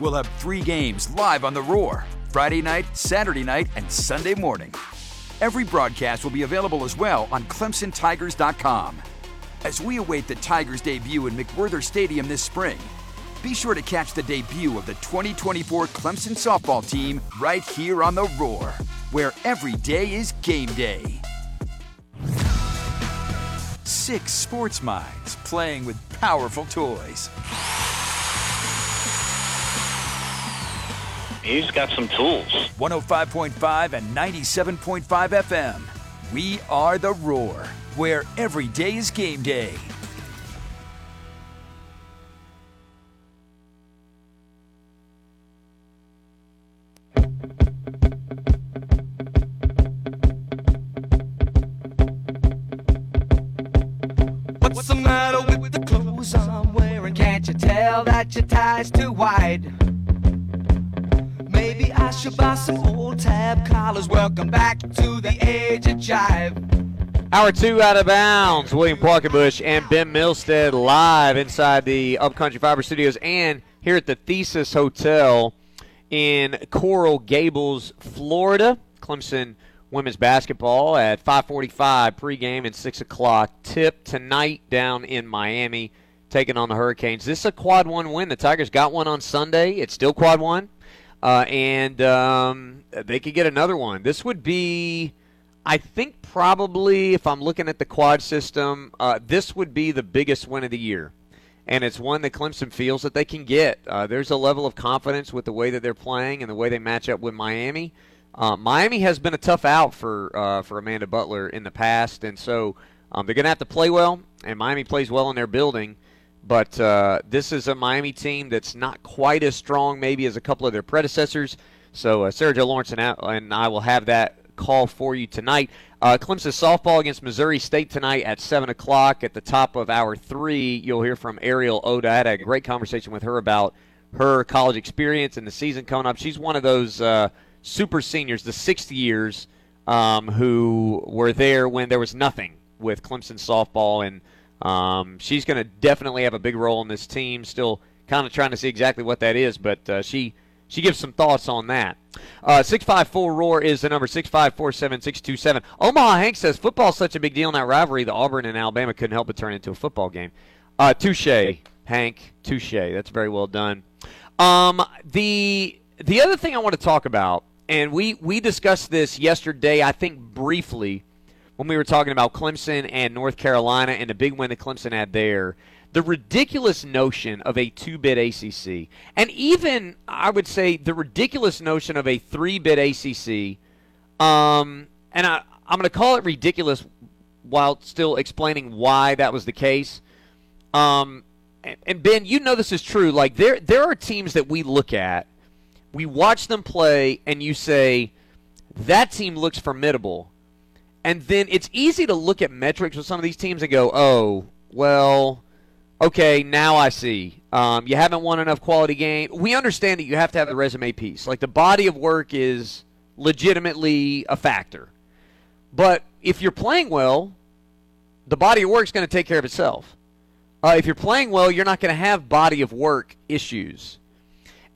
We'll have three games live on the Roar Friday night, Saturday night, and Sunday morning. Every broadcast will be available as well on ClemsonTigers.com. As we await the Tigers' debut in McWhorter Stadium this spring, be sure to catch the debut of the 2024 Clemson softball team right here on the Roar, where every day is game day. Six sports minds playing with powerful toys. He's got some tools. 105.5 and 97.5 FM. We are the Roar, where every day is game day. What's the matter with the clothes I'm wearing? Can't you tell that your tie's too wide? I buy some old tab collars. Welcome back to the age of jive. Hour two out of bounds. William Quackenbush and Ben Milstead live inside the Upcountry Fiber Studios and here at the Thesis Hotel in Coral Gables, Florida. Clemson women's basketball at 5:45 pregame and 6 o'clock tip tonight down in Miami, taking on the Hurricanes. This is a quad one win. The Tigers got one on Sunday. It's still quad one, uh, and um, they could get another one. This would be. I think probably if I'm looking at the quad system, uh, this would be the biggest win of the year. And it's one that Clemson feels that they can get. Uh, there's a level of confidence with the way that they're playing and the way they match up with Miami. Uh, Miami has been a tough out for uh, for Amanda Butler in the past, and so um, they're going to have to play well. And Miami plays well in their building, but uh, this is a Miami team that's not quite as strong, maybe as a couple of their predecessors. So uh, Sergio Lawrence and I, and I will have that call for you tonight. Uh, Clemson softball against Missouri State tonight at 7 o'clock. At the top of hour three, you'll hear from Ariel Oda. I had a great conversation with her about her college experience and the season coming up. She's one of those uh, super seniors, the sixth years, um, who were there when there was nothing with Clemson softball. And um, she's going to definitely have a big role in this team. Still kind of trying to see exactly what that is, but uh, she she gives some thoughts on that. Uh, 654 Roar is the number 6547627. Omaha Hank says football's such a big deal in that rivalry that Auburn and Alabama couldn't help but turn it into a football game. Uh, touche, Hank. Touche. That's very well done. Um, the the other thing I want to talk about, and we we discussed this yesterday, I think briefly, when we were talking about Clemson and North Carolina and the big win that Clemson had there the ridiculous notion of a two bid ACC, and even I would say the ridiculous notion of a three bid ACC. Um, and I, I'm going to call it ridiculous while still explaining why that was the case. Um, and, and Ben, you know this is true. Like there, there are teams that we look at, we watch them play, and you say that team looks formidable. And then it's easy to look at metrics with some of these teams and go, oh, well, okay, now I see. Um, you haven't won enough quality game. We understand that you have to have the resume piece. Like the body of work is legitimately a factor. But if you're playing well, the body of work is going to take care of itself. Uh, if you're playing well, you're not going to have body of work issues.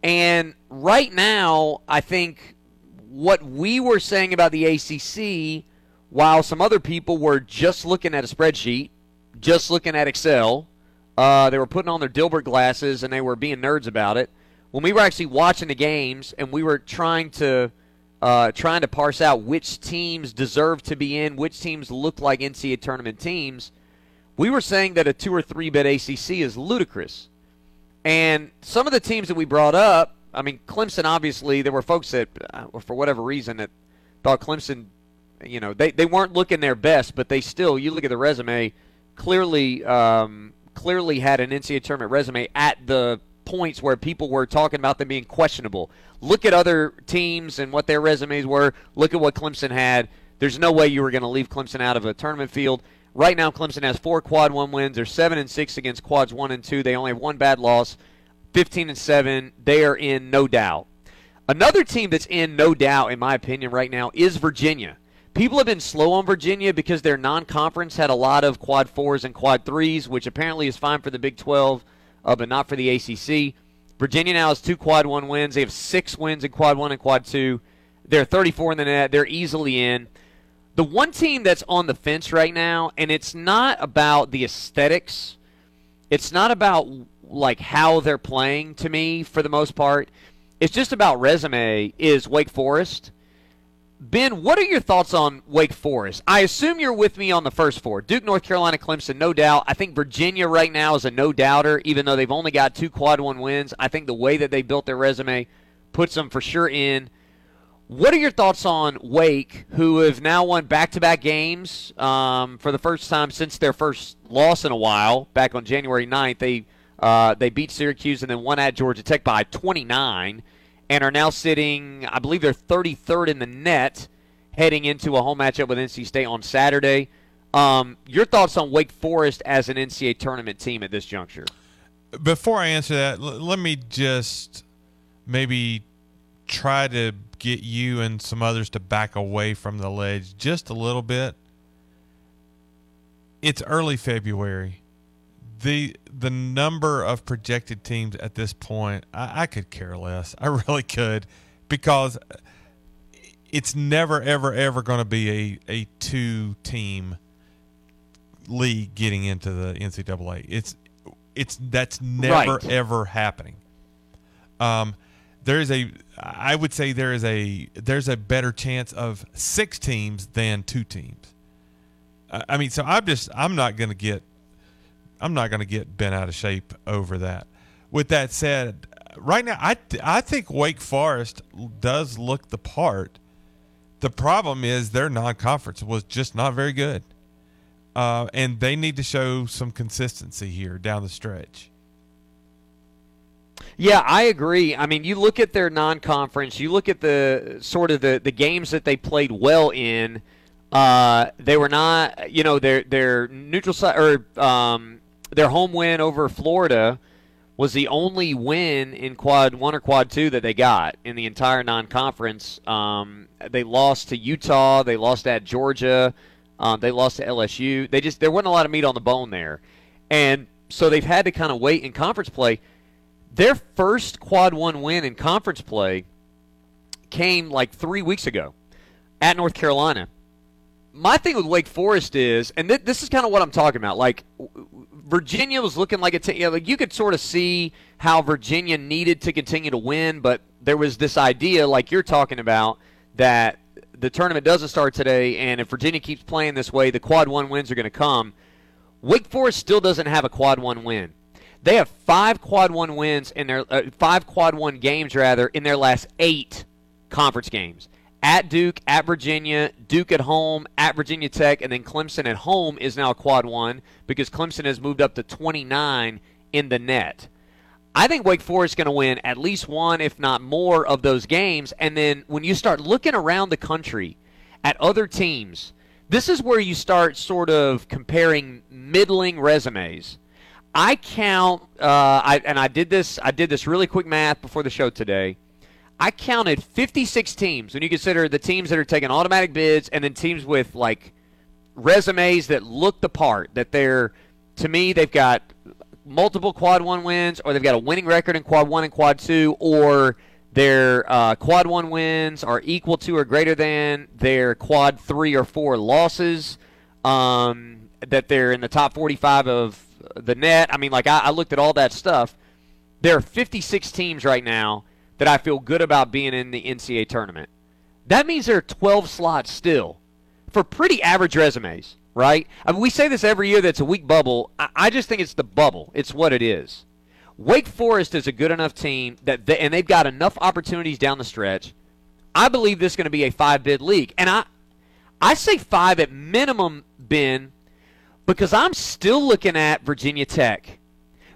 And right now, I think what we were saying about the ACC, while some other people were just looking at a spreadsheet, just looking at Excel, uh, they were putting on their Dilbert glasses and they were being nerds about it. When we were actually watching the games and we were trying to uh, trying to parse out which teams deserve to be in, which teams look like NCAA tournament teams, we were saying that a two or three bid ACC is ludicrous. And some of the teams that we brought up, I mean, Clemson, obviously, there were folks that, uh, for whatever reason, that thought Clemson, you know, they, they weren't looking their best, but they still, you look at the resume, clearly um, clearly had an NCAA tournament resume at the points where people were talking about them being questionable. Look at other teams and what their resumes were. Look at what Clemson had. There's no way you were going to leave Clemson out of a tournament field. Right now, Clemson has four quad one wins. They're seven and six against quads one and two. They only have one bad loss. Fifteen and seven. They are in no doubt. Another team that's in no doubt, in my opinion, right now is Virginia. People have been slow on Virginia because their non-conference had a lot of quad fours and quad threes, which apparently is fine for the Big 12, uh, but not for the ACC. Virginia now has two quad one wins. They have six wins in quad one and quad two. They're 34 in the net. They're easily in. The one team that's on the fence right now, and it's not about the aesthetics. It's not about like how they're playing to me for the most part. It's just about resume. Is Wake Forest? Ben, what are your thoughts on Wake Forest? I assume you're with me on the first four. Duke, North Carolina, Clemson, no doubt. I think Virginia right now is a no doubter, even though they've only got two quad one wins. I think the way that they built their resume puts them for sure in. What are your thoughts on Wake, who have now won back to back games um, for the first time since their first loss in a while, back on January 9th? They, uh, they beat Syracuse and then won at Georgia Tech by 29 and are now sitting, I believe they're 33rd in the net heading into a home matchup with NC State on Saturday. Um, your thoughts on Wake Forest as an NCAA tournament team at this juncture? Before I answer that, l- let me just maybe try to get you and some others to back away from the ledge just a little bit. It's early February. The the number of projected teams at this point, I, I could care less. I really could, because it's never ever ever going to be a a two team league getting into the NCAA. It's it's that's never Right. ever happening. Um, there is a I would say there is a there's a better chance of six teams than two teams. I I mean, so I'm just I'm not going to get I'm not going to get bent out of shape over that. With that said, right now I I think Wake Forest does look the part. The problem is their non-conference was just not very good, uh, and they need to show some consistency here down the stretch. Yeah, I agree. I mean, you look at their non-conference, you look at the sort of the, the games that they played well in. Uh, they were not, you know, their their neutral side or um, their home win over Florida was the only win in quad one or quad two that they got in the entire non-conference. Um, they lost to Utah, they lost at Georgia, um, they lost to LSU. They just there wasn't a lot of meat on the bone there, and so they've had to kind of wait in conference play. Their first quad one win in conference play came like three weeks ago at North Carolina. My thing with Wake Forest is, and th- this is kind of what I'm talking about. Like w- Virginia was looking like a t- you know, like you could sort of see how Virginia needed to continue to win, but there was this idea, like you're talking about, that the tournament doesn't start today, and if Virginia keeps playing this way, the quad one wins are going to come. Wake Forest still doesn't have a quad one win. They have five quad one wins in their uh, five quad one games rather in their last eight conference games. At Duke, at Virginia, Duke at home, at Virginia Tech, and then Clemson at home is now a quad one because Clemson has moved up to 29 in the net. I think Wake Forest is going to win at least one, if not more, of those games. And then when you start looking around the country at other teams, this is where you start sort of comparing middling resumes. I count, uh, I, and I did this. I did this really quick math before the show today. I counted 56 teams when you consider the teams that are taking automatic bids and then teams with like resumes that look the part. That they're, to me, they've got multiple quad one wins, or they've got a winning record in quad one and quad two, or their uh, quad one wins are equal to or greater than their quad three or four losses. Um, that they're in the top 45 of the net. I mean, like I, I looked at all that stuff. There are 56 teams right now that I feel good about being in the NCAA tournament. That means there are 12 slots still for pretty average resumes, right? I mean, we say this every year that's a weak bubble. I, I just think it's the bubble. It's what it is. Wake Forest is a good enough team that, they, and they've got enough opportunities down the stretch. I believe this is going to be a five bid league, and I, I say five at minimum, Ben, because I'm still looking at Virginia Tech.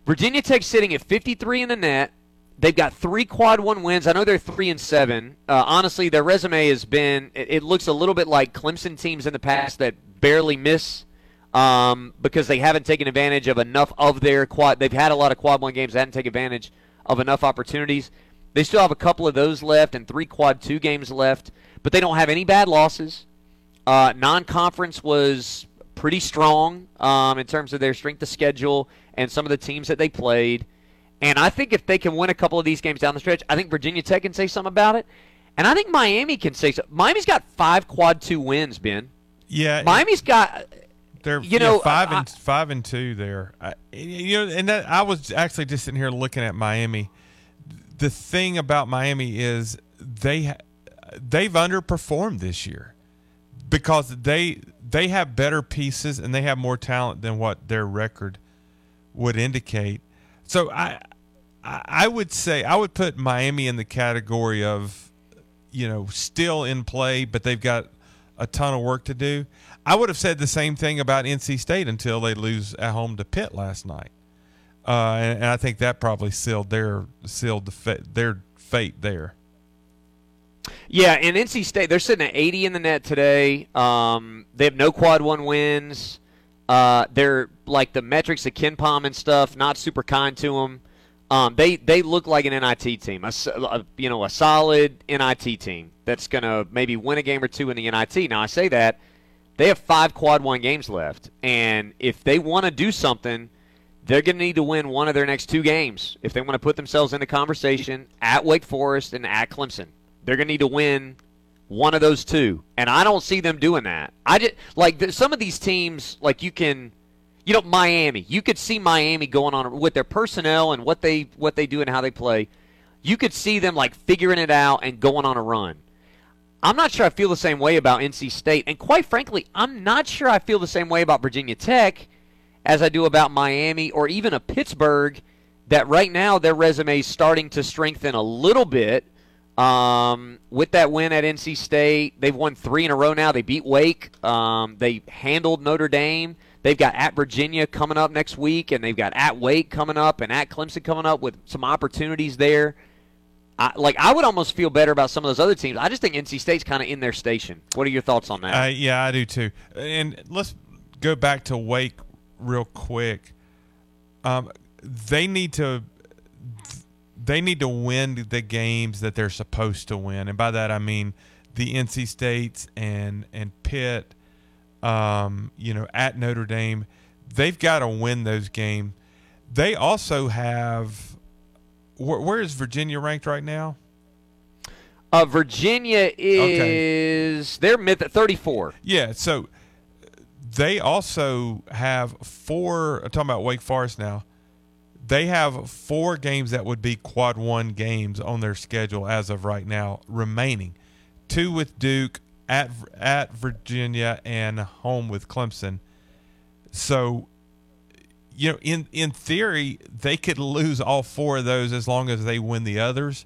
Virginia Tech sitting at 53 in the net. They've got three quad one wins. I know they're three and seven. Uh, honestly, their resume has been. It, it looks a little bit like Clemson teams in the past that barely miss um, because they haven't taken advantage of enough of their quad. They've had a lot of quad one games. They haven't taken advantage of enough opportunities. They still have a couple of those left and three quad two games left, but they don't have any bad losses. Uh, non-conference was pretty strong um, in terms of their strength of schedule and some of the teams that they played. And I think if they can win a couple of these games down the stretch, I think Virginia Tech can say something about it. And I think Miami can say something. Miami's got five quad two wins, Ben. Yeah, Miami's got They're you yeah, know, five I- and five and two there. I, you know, and that, I was actually just sitting here looking at Miami. The thing about Miami is they they've underperformed this year because they they have better pieces and they have more talent than what their record would indicate. So I I would say I would put Miami in the category of you know still in play, but they've got a ton of work to do. I would have said the same thing about NC State until they lose at home to Pitt last night, uh, and, and I think that probably sealed their sealed the fa- their fate there. Yeah, and NC State they're sitting at 80 in the net today. Um, they have no quad one wins. Uh, they're like the metrics of KenPom and stuff, not super kind to them. Um, they they look like an NIT team, a, a- you know, a solid NIT team that's gonna maybe win a game or two in the NIT. Now I say that they have five quad one games left, and if they want to do something, they're going to need to win one of their next two games if they want to put themselves in the conversation at Wake Forest and at Clemson. They're going to need to win one of those two, and I don't see them doing that. I just like some of these teams, like you can, you know, Miami. You could see Miami going on with their personnel and what they what they do and how they play. You could see them like figuring it out and going on a run. I'm not sure I feel the same way about NC State, and quite frankly, I'm not sure I feel the same way about Virginia Tech as I do about Miami or even a Pittsburgh. That right now their resume is starting to strengthen a little bit. Um, with that win at NC State, they've won three in a row now. They beat Wake. Um, they handled Notre Dame. They've got at Virginia coming up next week, and they've got at Wake coming up and at Clemson coming up with some opportunities there. I, like I would almost feel better about some of those other teams. I just think NC State's kind of in their station. What are your thoughts on that? Uh, yeah, I do too. And let's go back to Wake real quick. Um, they need to they need to win the games that they're supposed to win, and by that I mean the NC States and and Pitt. Um, you know, at Notre Dame, they've got to win those games. They also have. Where, where is Virginia ranked right now? Uh, Virginia is they're mid at 34. Yeah, so they also have four. I'm talking about Wake Forest now. They have four games that would be quad one games on their schedule as of right now, remaining two with Duke, at at Virginia, and home with Clemson. So, you know, in in theory, they could lose all four of those as long as they win the others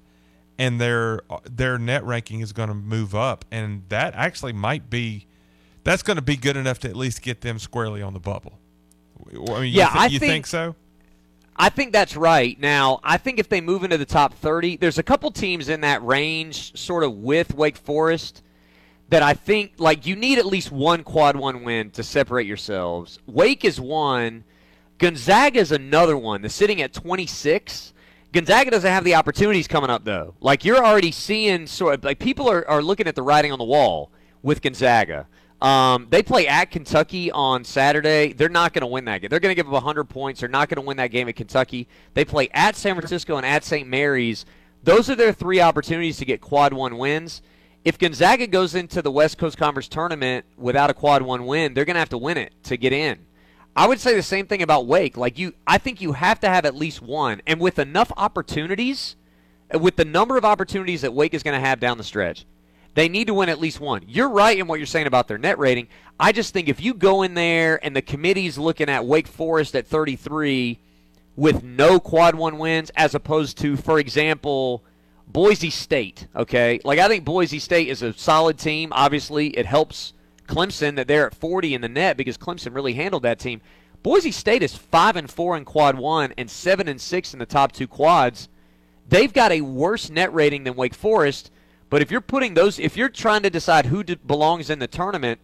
and their their net ranking is going to move up, and that actually might be that's going to be good enough to at least get them squarely on the bubble. I mean, Yeah, you, thi- I think- think so? I think that's right. Now, I think if they move into the top 30, there's a couple teams in that range, sort of with Wake Forest, that I think like you need at least one quad one win to separate yourselves. Wake is one. Gonzaga is another one. They're sitting at 26. Gonzaga doesn't have the opportunities coming up though. Like you're already seeing sort of like people are, are looking at the writing on the wall with Gonzaga. Um, they play at Kentucky on Saturday. They're not going to win that game. They're going to give up 100 points. They're not going to win that game at Kentucky. They play at San Francisco and at St. Mary's. Those are their three opportunities to get quad one wins. If Gonzaga goes into the West Coast Conference tournament without a quad one win, they're going to have to win it to get in. I would say the same thing about Wake. Like you, I think you have to have at least one, and with enough opportunities, uh, with the number of opportunities that Wake is going to have down the stretch, they need to win at least one. You're right in what you're saying about their net rating. I just think if you go in there and the committee's looking at Wake Forest at 33 with no quad one wins, as opposed to, for example, Boise State. Okay, like I think Boise State is a solid team. Obviously, it helps Clemson that they're at 40 in the net because Clemson really handled that team. Boise State is five and four in quad one and seven and six in the top two quads. They've got a worse net rating than Wake Forest. But if you're putting those, if you're trying to decide who d- belongs in the tournament,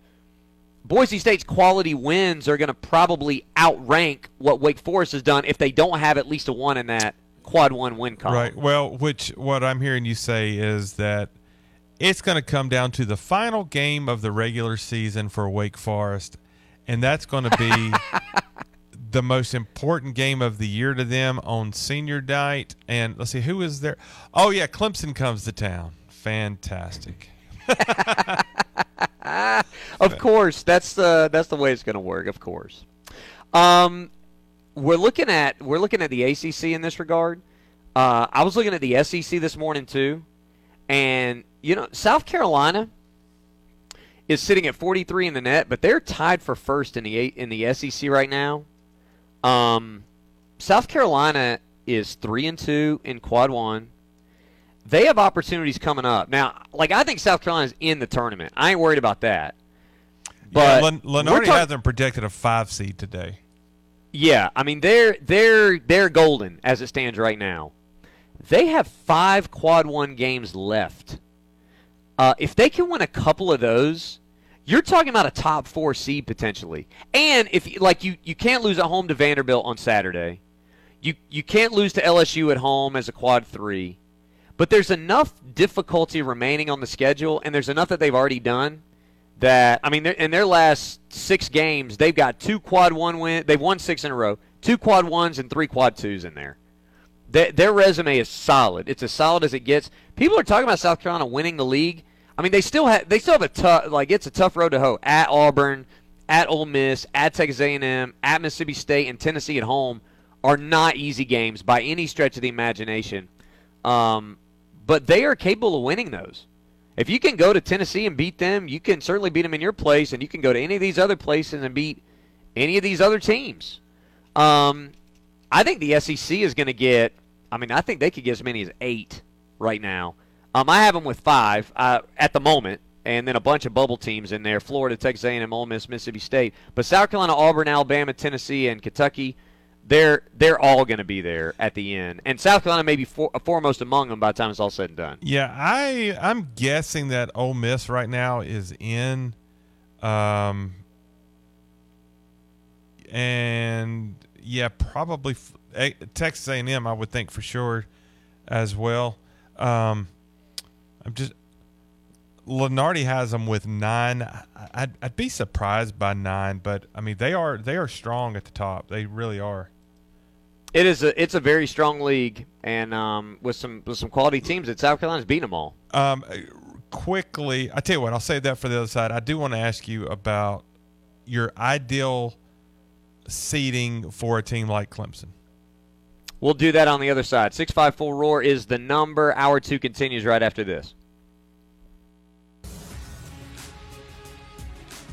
Boise State's quality wins are going to probably outrank what Wake Forest has done if they don't have at least a one in that quad one win column. Right. Well, which what I'm hearing you say is that it's going to come down to the final game of the regular season for Wake Forest, and that's going to be the most important game of the year to them on senior night. And let's see who is there. Oh yeah, Clemson comes to town. Fantastic. of course, that's the that's the way it's going to work. Of course, um, we're looking at we're looking at the ACC in this regard. Uh, I was looking at the SEC this morning too, and you know South Carolina is sitting at 43 in the net, but they're tied for first in the in the SEC right now. Um, South Carolina is three and two in Quad One. They have opportunities coming up now. Like I think South Carolina's in the tournament. I ain't worried about that. But yeah, Len- Lunardi talk- has them projected a five seed today. Yeah, I mean they're they're they're golden as it stands right now. They have five quad one games left. Uh, if they can win a couple of those, you're talking about a top four seed potentially. And if like you you can't lose at home to Vanderbilt on Saturday, you you can't lose to LSU at home as a quad three. But there's enough difficulty remaining on the schedule, and there's enough that they've already done that I mean, in their last six games, they've got two quad one win. They've won six in a row, two quad ones and three quad twos in there. Their, their resume is solid. It's as solid as it gets. People are talking about South Carolina winning the league. I mean, they still have they still have a tough like it's a tough road to hoe at Auburn, at Ole Miss, at Texas A&M, at Mississippi State, and Tennessee at home are not easy games by any stretch of the imagination. Um, but they are capable of winning those. If you can go to Tennessee and beat them, you can certainly beat them in your place, and you can go to any of these other places and beat any of these other teams. Um, I think the SEC is going to get. I mean, I think they could get as many as eight right now. Um, I have them with five uh, at the moment, and then a bunch of bubble teams in there: Florida, Texas A&M, Ole Miss, Mississippi State. But South Carolina, Auburn, Alabama, Tennessee, and Kentucky they're they're all going to be there at the end, and South Carolina may be for, foremost among them by the time it's all said and done. Yeah, I I'm guessing that Ole Miss right now is in, um, and yeah, probably Texas A&M. I would think for sure, as well. Um, I'm just Lunardi has them with nine. I'd, I'd be surprised by nine, but I mean they are they are strong at the top. They really are. It is a it's a very strong league, and um, with some with some quality teams, that South Carolina's beating them all. Um, quickly, I tell you what, I'll save that for the other side. I do want to ask you about your ideal seating for a team like Clemson. We'll do that on the other side. Six five four roar is the number. Hour two continues right after this.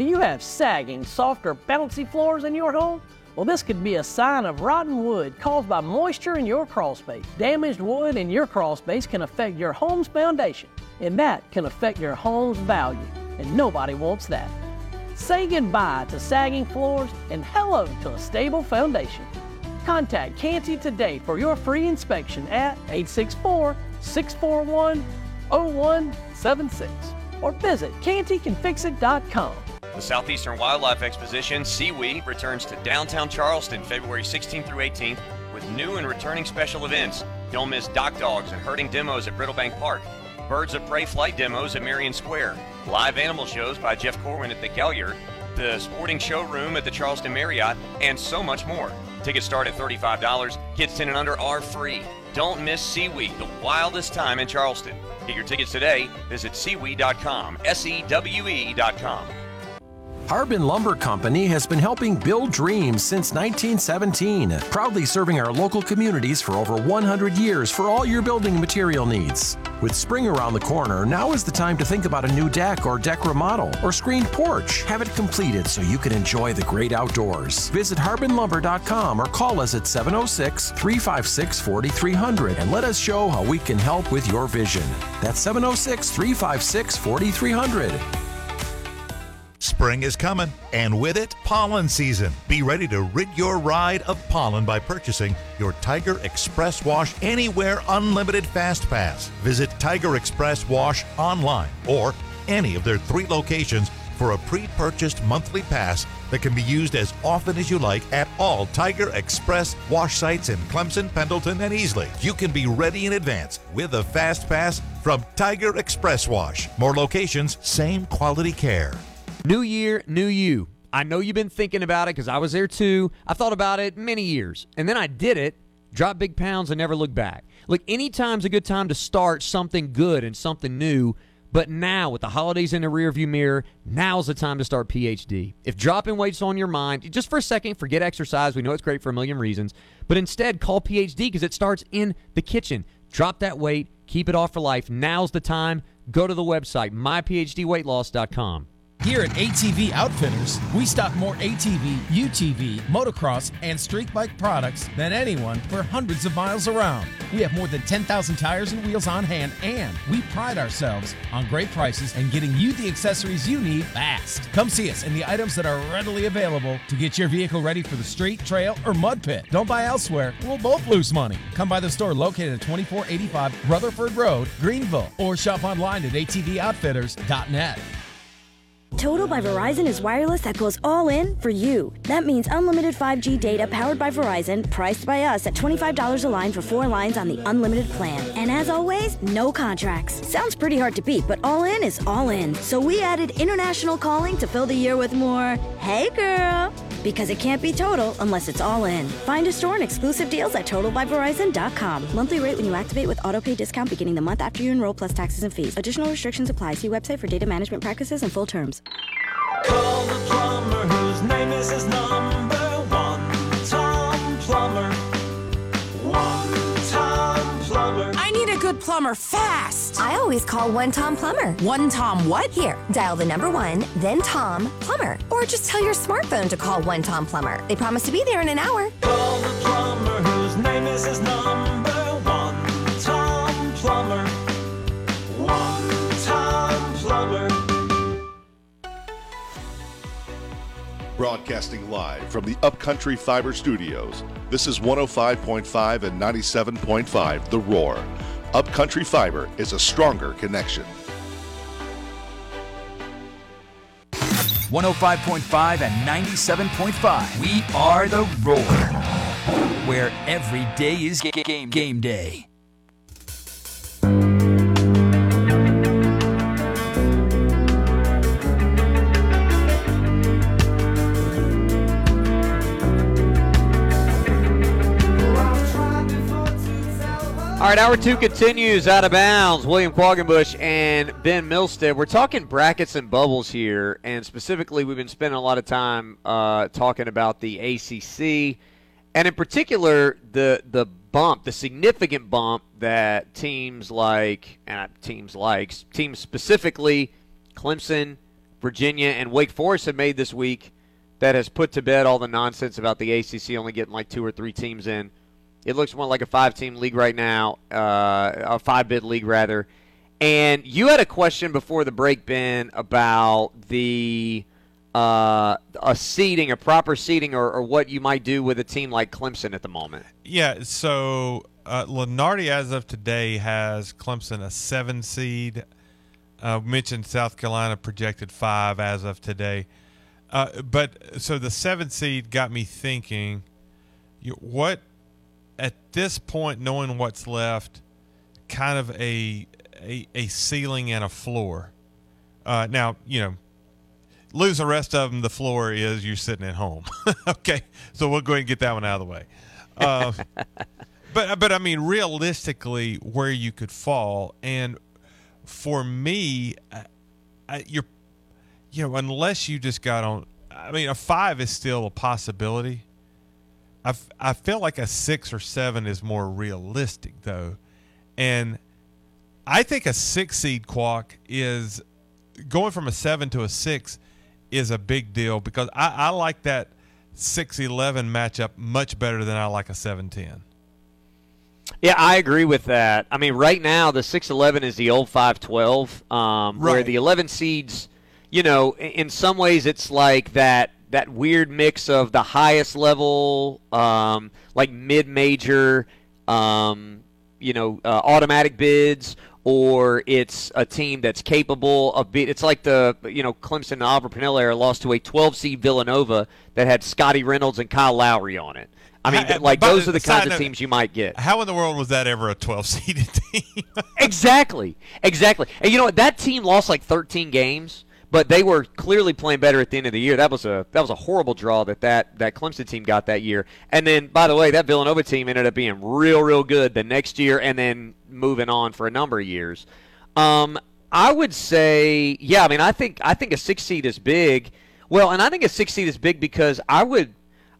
Do you have sagging, soft, or bouncy floors in your home? Well, this could be a sign of rotten wood caused by moisture in your crawl space. Damaged wood in your crawl space can affect your home's foundation, and that can affect your home's value, and nobody wants that. Say goodbye to sagging floors and hello to a stable foundation. Contact Canty today for your free inspection at 864 641 0176 or visit cantycanfixit.com. The Southeastern Wildlife Exposition, SEWE, returns to downtown Charleston February 16th through 18th with new and returning special events. Don't miss Dock Dogs and herding demos at Brittlebank Park, Birds of Prey flight demos at Marion Square, live animal shows by Jeff Corwin at the Gaillard, the sporting showroom at the Charleston Marriott, and so much more. Tickets start at $35. Kids 10 and under are free. Don't miss SEWE, the wildest time in Charleston. Get your tickets today. Visit sewe.com, S-E-W-E.com. Harbin Lumber Company has been helping build dreams since 1917, proudly serving our local communities for over 100 years for all your building material needs. With spring around the corner, now is the time to think about a new deck or deck remodel or screened porch. Have it completed so you can enjoy the great outdoors. Visit harbinlumber.com or call us at 706 356 4300 and let us show how we can help with your vision. That's 706 356 4300. Spring is coming, and with it, pollen season. Be ready to rid your ride of pollen by purchasing your Tiger Express Wash Anywhere Unlimited Fast Pass. Visit Tiger Express Wash online or any of their three locations for a pre purchased monthly pass that can be used as often as you like at all Tiger Express wash sites in Clemson, Pendleton, and Easley. You can be ready in advance with a fast pass from Tiger Express Wash. More locations, same quality care. New year, new you. I know you've been thinking about it because I was there too. I thought about it many years. And then I did it, dropped big pounds, and never looked back. Look, anytime's a good time to start something good and something new. But now, with the holidays in the rearview mirror, now's the time to start PhD. If dropping weight's on your mind, just for a second, forget exercise. We know it's great for a million reasons. But instead, call PhD because it starts in the kitchen. Drop that weight, keep it off for life. Now's the time. Go to the website, myphdweightloss.com. Here at ATV Outfitters, we stock more ATV, UTV, motocross, and street bike products than anyone for hundreds of miles around. We have more than 10,000 tires and wheels on hand, and we pride ourselves on great prices and getting you the accessories you need fast. Come see us and the items that are readily available to get your vehicle ready for the street, trail, or mud pit. Don't buy elsewhere, we'll both lose money. Come by the store located at 2485 Rutherford Road, Greenville, or shop online at atvoutfitters.net. Total by Verizon is wireless that goes all in for you. That means unlimited 5G data powered by Verizon, priced by us at $25 a line for four lines on the unlimited plan. And as always, no contracts. Sounds pretty hard to beat, but all in is all in. So we added international calling to fill the year with more, hey girl, because it can't be total unless it's all in. Find a store and exclusive deals at totalbyverizon.com. Monthly rate when you activate with autopay discount beginning the month after you enroll plus taxes and fees. Additional restrictions apply. See website for data management practices and full terms. Call the plumber whose name is his number one. Tom Plumber. One Tom Plumber. I need a good plumber fast. I always call one Tom Plumber. One Tom what? Here, dial the number one, then Tom Plumber. Or just tell your smartphone to call one Tom Plumber. They promise to be there in an hour. Call the plumber whose name is his number one. Tom Plumber. One Tom Plumber. Broadcasting live from the Upcountry Fiber Studios. This is 105.5 and 97.5 The Roar. Upcountry Fiber is a stronger connection. 105.5 and 97.5. We are the Roar, where every day is ga- game game day. Right, hour two continues out of bounds. William Quackenbush and Ben Milstead. We're talking brackets and bubbles here, and specifically, we've been spending a lot of time uh, talking about the ACC, and in particular, the the bump, the significant bump that teams like, uh, teams like, teams specifically, Clemson, Virginia, and Wake Forest have made this week that has put to bed all the nonsense about the ACC only getting like two or three teams in. It looks more like a five-team league right now, uh, a five-bid league rather. And you had a question before the break, Ben, about the uh, a seating, a proper seating, or, or what you might do with a team like Clemson at the moment. Yeah, so uh, Lunardi, as of today, has Clemson a seven seed. Uh, mentioned South Carolina projected five as of today. Uh, but so the seven seed got me thinking, what at this point, knowing what's left, kind of a a, a ceiling and a floor. Uh, now you know, lose the rest of them. The floor is you're sitting at home. okay, so we'll go ahead and get that one out of the way. Uh, but but I mean, realistically, where you could fall, and for me, I, I, you're you know, unless you just got on. I mean, a five is still a possibility. I, f- I feel like a six or seven is more realistic though, and I think a six seed quack is going from a seven to a six is a big deal because I, I like that six eleven matchup much better than I like a seven ten. Yeah, I agree with that. I mean, right now the six eleven is the old five twelve, um, where the eleven seeds you know, in some ways it's like that that weird mix of the highest level, um, like mid-major, um, you know, uh, automatic bids, or it's a team that's capable of beat. It's like the you know Clemson and Oliver Purnell era lost to a 12 seed Villanova that had Scottie Reynolds and Kyle Lowry on it. I mean, like those are the kinds of teams you might get. How in the world was that ever a 12 seeded team? exactly, exactly. And you know what? That team lost like 13 games, but they were clearly playing better at the end of the year. That was a that was a horrible draw that that that Clemson team got that year. And then, by the way, that Villanova team ended up being real, real good the next year, and then moving on for a number of years. Um, I would say, yeah. I mean, I think I think a six seed is big. Well, and I think a six seed is big because I would.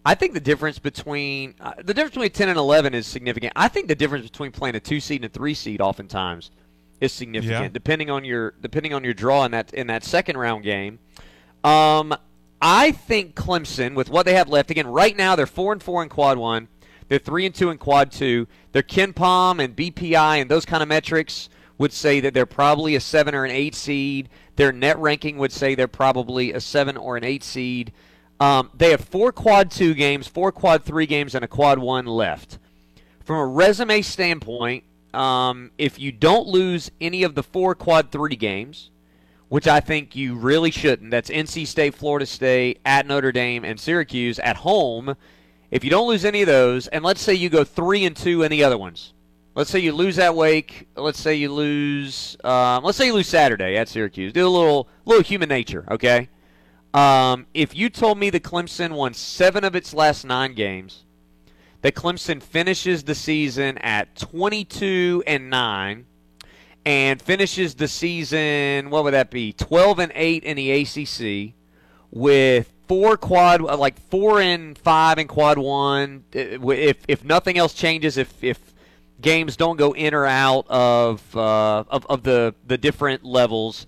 I think the difference between uh, the difference between ten and eleven is significant. I think the difference between playing a two seed and a three seed oftentimes is significant, Yeah. depending on your depending on your draw in that in that second round game. Um, I think Clemson, with what they have left, again, right now they're four and four in quad one, they're three and two in quad two. Their KenPom and BPI and those kind of metrics would say that they're probably a seven or an eight seed. Their net ranking would say they're probably a seven or an eight seed. Um, they have four quad two games, four quad three games, and a quad one left. From a resume standpoint, um, if you don't lose any of the four quad three games, which I think you really shouldn't, that's NC State, Florida State, at Notre Dame, and Syracuse at home. If you don't lose any of those, and let's say you go three and two in the other ones, let's say you lose at Wake, let's say you lose, um, let's say you lose Saturday at Syracuse. Do a little, little human nature, okay? Um, if you told me the Clemson won seven of its last nine games, that Clemson finishes the season at 22 and 9 and finishes the season what would that be 12 and 8 in the ACC with four quad uh, like 4 and 5 in quad 1 uh, if if nothing else changes if if games don't go in or out of uh, of, of the the different levels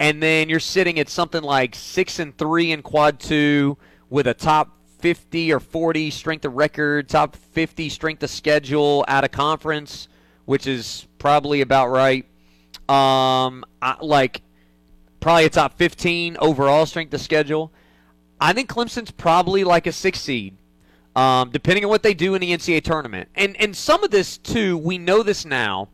and then you're sitting at something like 6 and 3 in quad 2 with a top 50 or 40 strength of record, top 50 strength of schedule out of conference, which is probably about right. Um, I, like probably a top 15 overall strength of schedule. I think Clemson's probably like a six seed, um, depending on what they do in the NCAA tournament. And and some of this too, we know this now.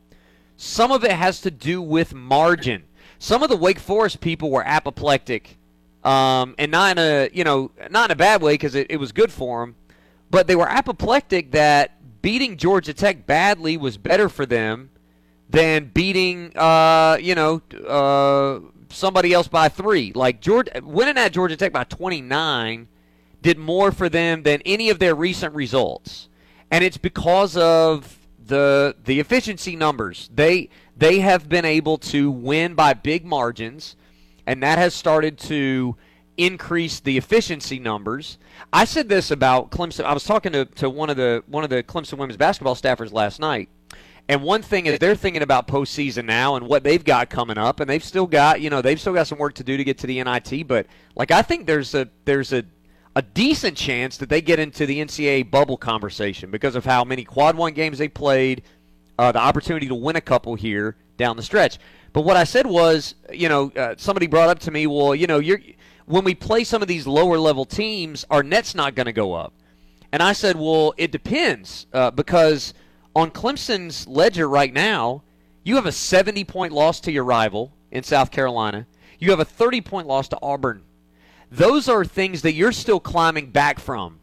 Some of it has to do with margin. Some of the Wake Forest people were apoplectic um, and not in a you know not in a bad way because it, it was good for them, but they were apoplectic that beating Georgia Tech badly was better for them than beating uh, you know uh, somebody else by three. Like Georgia winning at Georgia Tech by 29 did more for them than any of their recent results, and it's because of the the efficiency numbers. They they have been able to win by big margins and that has started to increase the efficiency numbers. I said this about Clemson. I was talking to, to one of the one of the Clemson women's basketball staffers last night. And one thing is they're thinking about postseason now and what they've got coming up, and they've still got you know they've still got some work to do to get to the NIT. But like I think there's a there's a a decent chance that they get into the NCAA bubble conversation because of how many quad one games they played, uh, the opportunity to win a couple here down the stretch. But what I said was, you know, uh, somebody brought up to me, well, you know, you're when we play some of these lower level teams, our net's not going to go up. And I said, well, it depends uh, because on Clemson's ledger right now, you have a 70 point loss to your rival in South Carolina. You have a 30 point loss to Auburn. Those are things that you're still climbing back from.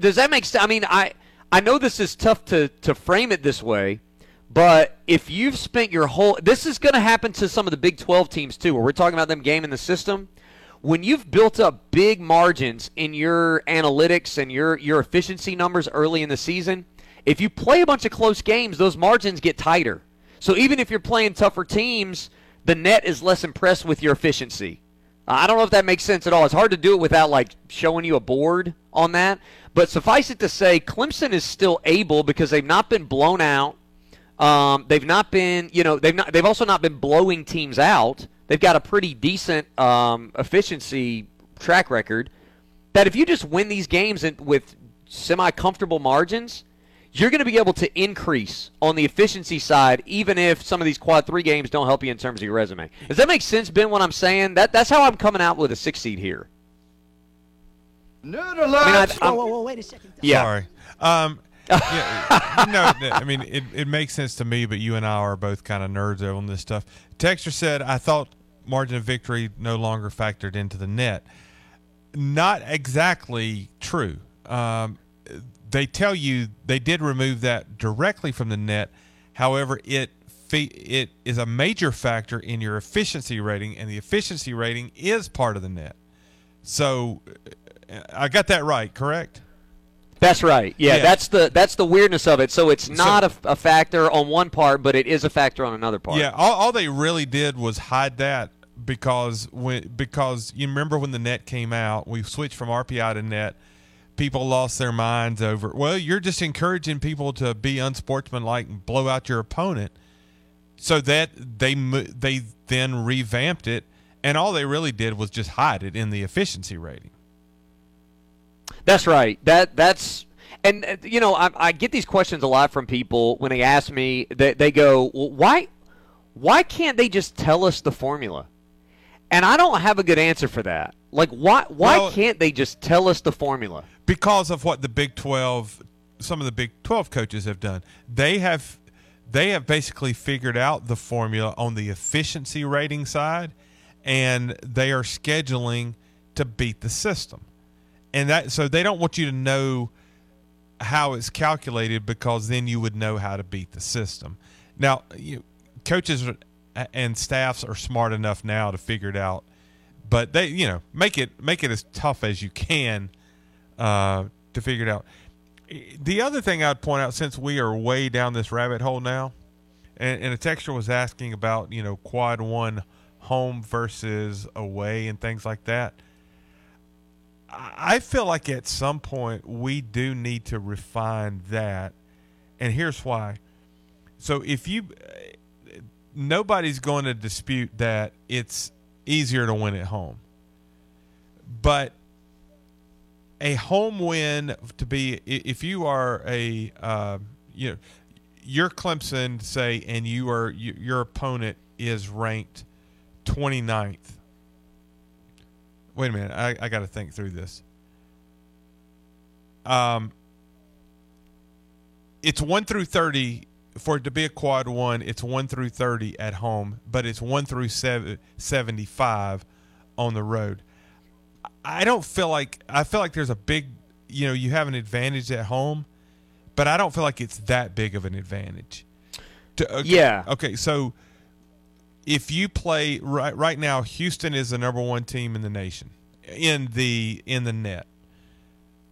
Does that make sense? I mean, I I know this is tough to to frame it this way, but if you've spent your whole this is going to happen to some of the Big 12 teams too, where we're talking about them gaming the system. When you've built up big margins in your analytics and your your efficiency numbers early in the season, if you play a bunch of close games, those margins get tighter. So even if you're playing tougher teams, the net is less impressed with your efficiency. I don't know if that makes sense at all. It's hard to do it without like showing you a board on that. But suffice it to say, Clemson is still able because they've not been blown out. Um, they've not been, you know, they've not. They've also not been blowing teams out. They've got a pretty decent um, efficiency track record. That if you just win these games and with semi-comfortable margins, you're going to be able to increase on the efficiency side, even if some of these quad three games don't help you in terms of your resume. Does that make sense, Ben? What I'm saying? That that's how I'm coming out with a six seed here. Nerd I mean, I- whoa, whoa, whoa, wait a second. Yeah. Sorry. Um, yeah, no, I mean it, it makes sense to me, but you and I are both kind of nerds on this stuff. Texter said, "I thought margin of victory no longer factored into the net." Not exactly true. Um, they tell you they did remove that directly from the net. However, it it is a major factor in your efficiency rating, and the efficiency rating is part of the net. So, uh, I got that right, correct? That's right. Yeah, Yeah. that's the that's the weirdness of it. So it's So- not a, a factor on one part, but it is a factor on another part. Yeah, all, all they really did was hide that because when because you remember when the net came out, we switched from RPI to net. People lost their minds over. Well, you're just encouraging people to be unsportsmanlike and blow out your opponent. So that they they then revamped it, and all they really did was just hide it in the efficiency rating. That's right. That that's and uh, you know I, I get these questions a lot from people when they ask me. They they go, well, why why can't they just tell us the formula? And I don't have a good answer for that. Like why why Well- can't they just tell us the formula? because of what the Big 12 some of the Big 12 coaches have done. They have they have basically figured out the formula on the efficiency rating side and they are scheduling to beat the system. And that so they don't want you to know how it's calculated because then you would know how to beat the system. Now, you, coaches and staffs are smart enough now to figure it out, but they, you know, make it make it as tough as you can uh, to figure it out. The other thing I'd point out, since we are way down this rabbit hole now, and, and a texter was asking about you know quad one home versus away and things like that. I feel like at some point we do need to refine that, and here's why. So if you, nobody's going to dispute that it's easier to win at home, but a home win to be if you are a uh, you know you're Clemson say and you are your opponent is ranked 29th wait a minute I, I got to think through this um it's 1 through 30 for it to be a quad 1 it's 1 through 30 at home but it's 1 through seven, 75 on the road I don't feel like I feel like there's a big, you know, you have an advantage at home, but I don't feel like it's that big of an advantage. To- okay, Yeah. Okay, so if you play right right now, Houston is the number one team in the nation in the in the net.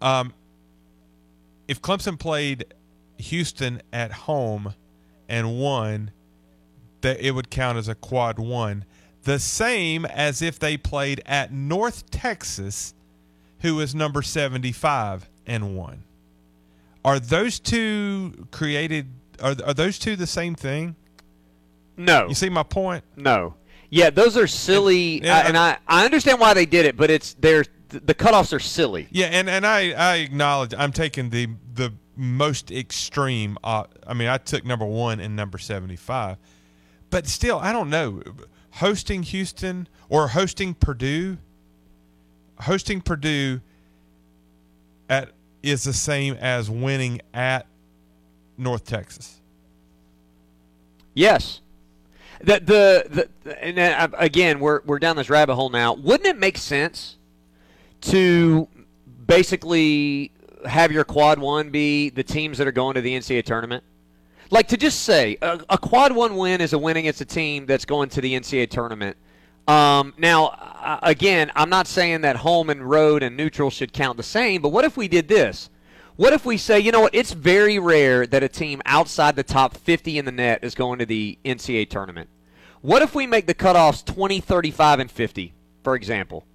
Um, if Clemson played Houston at home and won, that it would count as a quad one. The same as if they played at North Texas, who is number 75 and won. Are those two created? Are, are those two the same thing? No. You see my point? No. Yeah, those are silly, Yeah, I- and I, I understand why they did it, but it's they're the cutoffs are silly. Yeah, and, and I, I acknowledge I'm taking the the most extreme. Uh, I mean, I took number one and number 75, but still, I don't know. Hosting Houston or hosting Purdue, hosting Purdue at is the same as winning at North Texas. Yes. The the, the and uh, again we're we're down this rabbit hole now. Wouldn't it make sense to basically have your quad one be the teams that are going to the NCAA tournament? Like to just say a, a quad one win is a win against a team that's going to the NCAA tournament. Um, now, uh, again, I'm not saying that home and road and neutral should count the same, but what if we did this? What if we say, you know what, it's very rare that a team outside the top 50 in the net is going to the NCAA tournament. What if we make the cutoffs 20, 35, and 50, for example?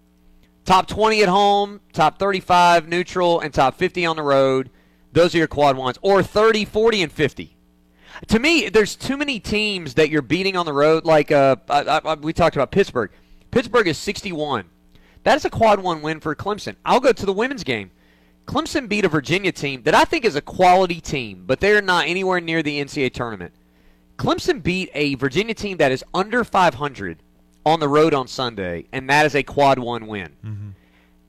Top 20 at home, top 35 neutral, and top 50 on the road. Those are your quad ones. Or 30, 40, and 50. To me, there's too many teams that you're beating on the road. Like uh, I, I, we talked about Pittsburgh. Pittsburgh is 61. That is a quad one win for Clemson. I'll go to the women's game. Clemson beat a Virginia team that I think is a quality team, but they're not anywhere near the NCAA tournament. Clemson beat a Virginia team that is under 500 on the road on Sunday, and that is a quad one win. Mm-hmm.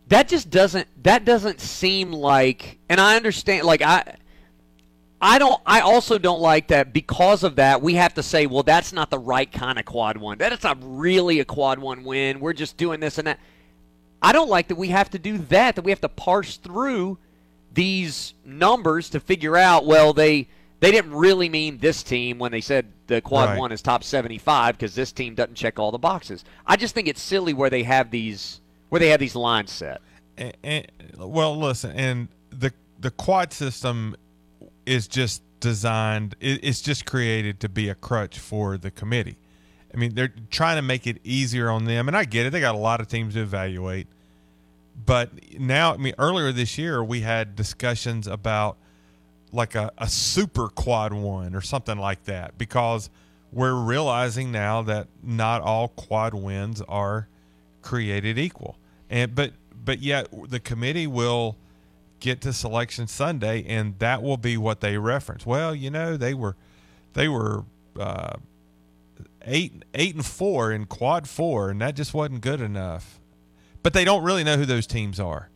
That just doesn't that doesn't seem like, and I understand. Like I, I don't. I also don't like that because of that. We have to say, well, that's not the right kind of quad one. That is not really a quad one win. We're just doing this and that. I don't like that we have to do that. That we have to parse through these numbers to figure out. Well, they they didn't really mean this team when they said the quad Right. one is top seventy five because this team doesn't check all the boxes. I just think it's silly where they have these where they have these lines set. And, and, well, listen, and the the quad system is just designed. It, it's just created to be a crutch for the committee. I mean, they're trying to make it easier on them, and I get it. They got a lot of teams to evaluate, but now, I mean, earlier this year we had discussions about like a, a super quad one or something like that because we're realizing now that not all quad wins are created equal. And but but yet the committee will get to selection sunday and that will be what they reference. Well you know they were they were uh, eight eight and four in quad four and that just wasn't good enough. But they don't really know who those teams are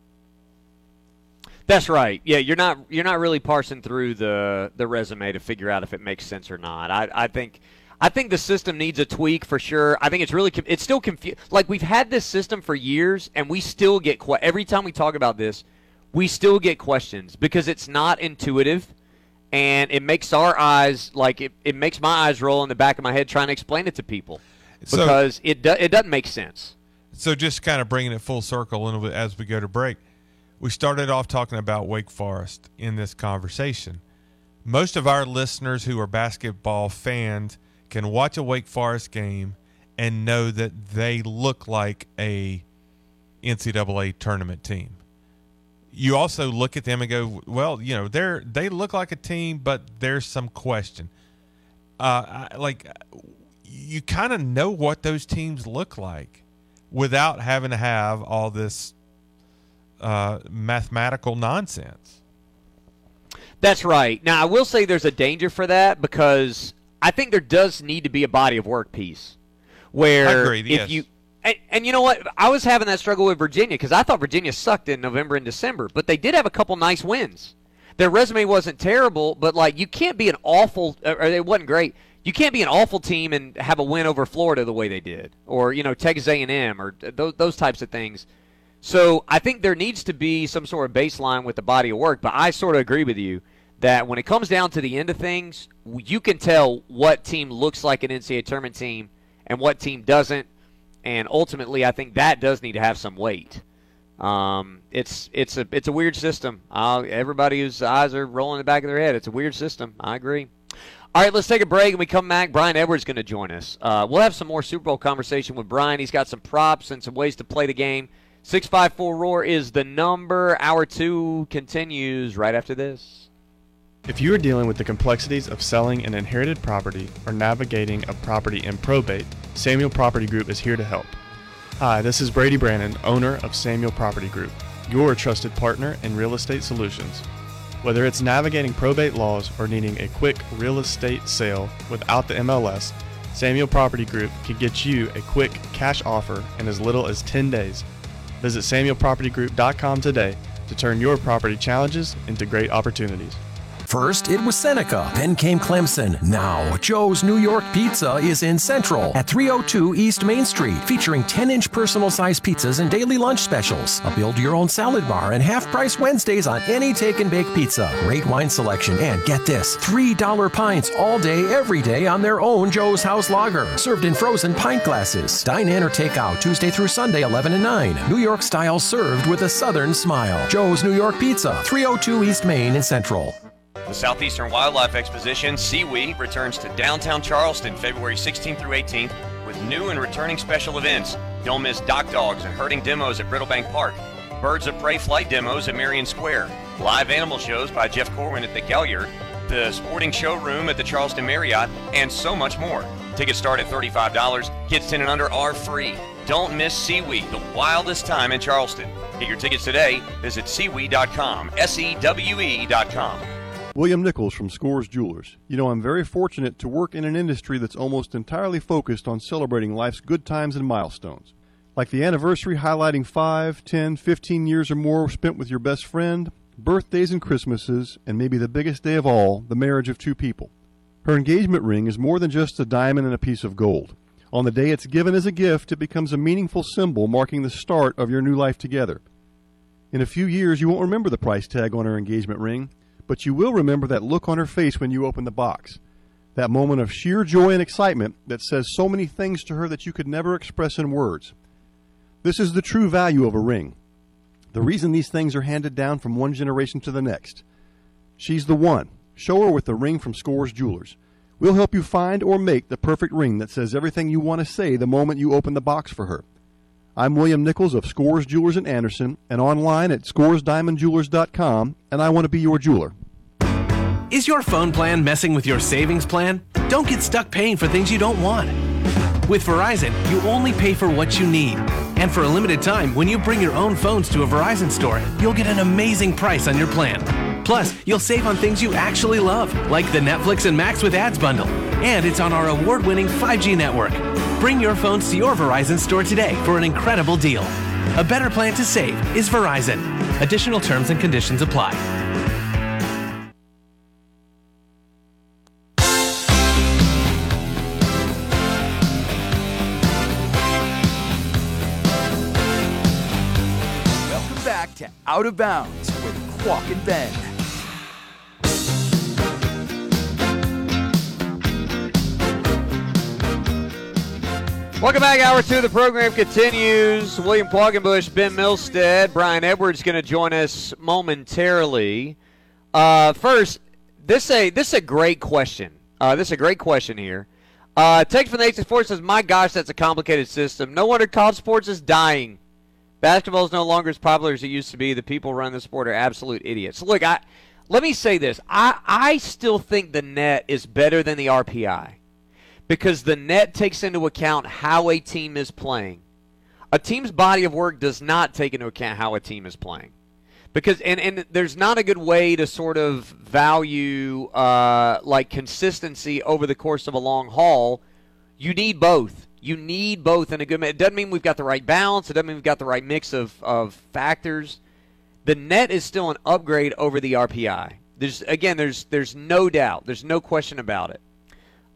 That's right. Yeah, you're not you're not really parsing through the the resume to figure out if it makes sense or not. I I think I think the system needs a tweak for sure. I think it's really it's still confused. Like we've had this system for years, and we still get que- every time we talk about this, we still get questions because it's not intuitive, and it makes our eyes like it, it makes my eyes roll in the back of my head trying to explain it to people So- because it do, it doesn't make sense. So just kind of bringing it full circle a little bit as we go to break. We started off talking about Wake Forest in this conversation. Most of our listeners who are basketball fans can watch a Wake Forest game and know that they look like a NCAA tournament team. You also look at them and go, well, you know, they're they look like a team, but there's some question. Uh, like you kind of know what those teams look like without having to have all this uh, mathematical nonsense. That's right. Now, I will say there's a danger for that because I think there does need to be a body of work piece where agree, if yes. you and, and you know what, I was having that struggle with Virginia because I thought Virginia sucked in November and December, but they did have a couple nice wins. Their resume wasn't terrible, but like you can't be an awful or it wasn't great. You can't be an awful team and have a win over Florida the way they did, or you know Texas A&M, or those those types of things. So I think there needs to be some sort of baseline with the body of work. But I sort of agree with you that when it comes down to the end of things, you can tell what team looks like an NCAA tournament team and what team doesn't. And ultimately, I think that does need to have some weight. Um, it's it's a it's a weird system. Uh, everybody whose eyes are rolling in the back of their head, it's a weird system. I agree. All right, let's take a break and we come back. Brian Edwards is going to join us. Uh, we'll have some more Super Bowl conversation with Brian. He's got some props and some ways to play the game. 654 Roar is the number. Hour two continues right after this. If you are dealing with the complexities of selling an inherited property or navigating a property in probate, Samuel Property Group is here to help. Hi, this is Brady Brannon, owner of Samuel Property Group, your trusted partner in real estate solutions. Whether it's navigating probate laws or needing a quick real estate sale without the MLS, Samuel Property Group can get you a quick cash offer in as little as 10 days. Visit SamuelPropertyGroup.com today to turn your property challenges into great opportunities. First, it was Seneca, then came Clemson. Now, Joe's New York Pizza is in Central at 302 East Main Street, featuring 10 inch personal sized pizzas and daily lunch specials. A build your own salad bar and half price Wednesdays on any take and bake pizza. Great wine selection, and get this $3 pints all day, every day on their own Joe's House Lager, served in frozen pint glasses. Dine in or take out Tuesday through Sunday, 11 and 9. New York style served with a southern smile. Joe's New York Pizza, 302 East Main in Central. The Southeastern Wildlife Exposition, SEWE, returns to downtown Charleston February 16th through 18th with new and returning special events. Don't miss dock dogs and herding demos at Brittlebank Park, birds of prey flight demos at Marion Square, live animal shows by Jeff Corwin at the Gaillard, the sporting showroom at the Charleston Marriott, and so much more. Tickets start at $35. Kids 10 and under are free. Don't miss SEWE, the wildest time in Charleston. Get your tickets today. Visit sewe.com, S E W E.com. William Nichols from Scores Jewelers. You know, I'm very fortunate to work in an industry that's almost entirely focused on celebrating life's good times and milestones. Like the anniversary highlighting 5, 10, 15 years or more spent with your best friend, birthdays and Christmases, and maybe the biggest day of all, the marriage of two people. Her engagement ring is more than just a diamond and a piece of gold. On the day it's given as a gift, it becomes a meaningful symbol marking the start of your new life together. In a few years, you won't remember the price tag on her engagement ring, but you will remember that look on her face when you open the box. That moment of sheer joy and excitement that says so many things to her that you could never express in words. This is the true value of a ring. The reason these things are handed down from one generation to the next. She's the one. Show her with the ring from Scores Jewelers. We'll help you find or make the perfect ring that says everything you want to say the moment you open the box for her. I'm William Nichols of Scores Jewelers in Anderson and online at scoresdiamondjewelers.com, and I want to be your jeweler. Is your phone plan messing with your savings plan? Don't get stuck paying for things you don't want. With Verizon, you only pay for what you need. And for a limited time, when you bring your own phones to a Verizon store, you'll get an amazing price on your plan. Plus, you'll save on things you actually love, like the Netflix and Max with Ads bundle. And it's on our award winning 5G network. Bring your phones to your Verizon store today for an incredible deal. A better plan to save is Verizon. Additional terms and conditions apply. Welcome back to Out of Bounds with Quack and Ben. Welcome back. Hour two of the program continues. William Quackenbush, Ben Milstead, Brian Edwards going to join us momentarily. Uh, first, this a this is a great question. Uh, this is a great question here. Uh, text from the 864 says, "My gosh, that's a complicated system. No wonder college sports is dying. Basketball is no longer as popular as it used to be. The people who run the sport are absolute idiots." Look, I let me say this. I I still think the net is better than the RPI because the net takes into account how a team is playing. A team's body of work does not take into account how a team is playing. Because and, and there's not a good way to sort of value uh, like consistency over the course of a long haul. You need both. You need both in a good. It doesn't mean we've got the right balance. It doesn't mean we've got the right mix of, of factors. The net is still an upgrade over the RPI. There's again, there's there's no doubt. There's no question about it.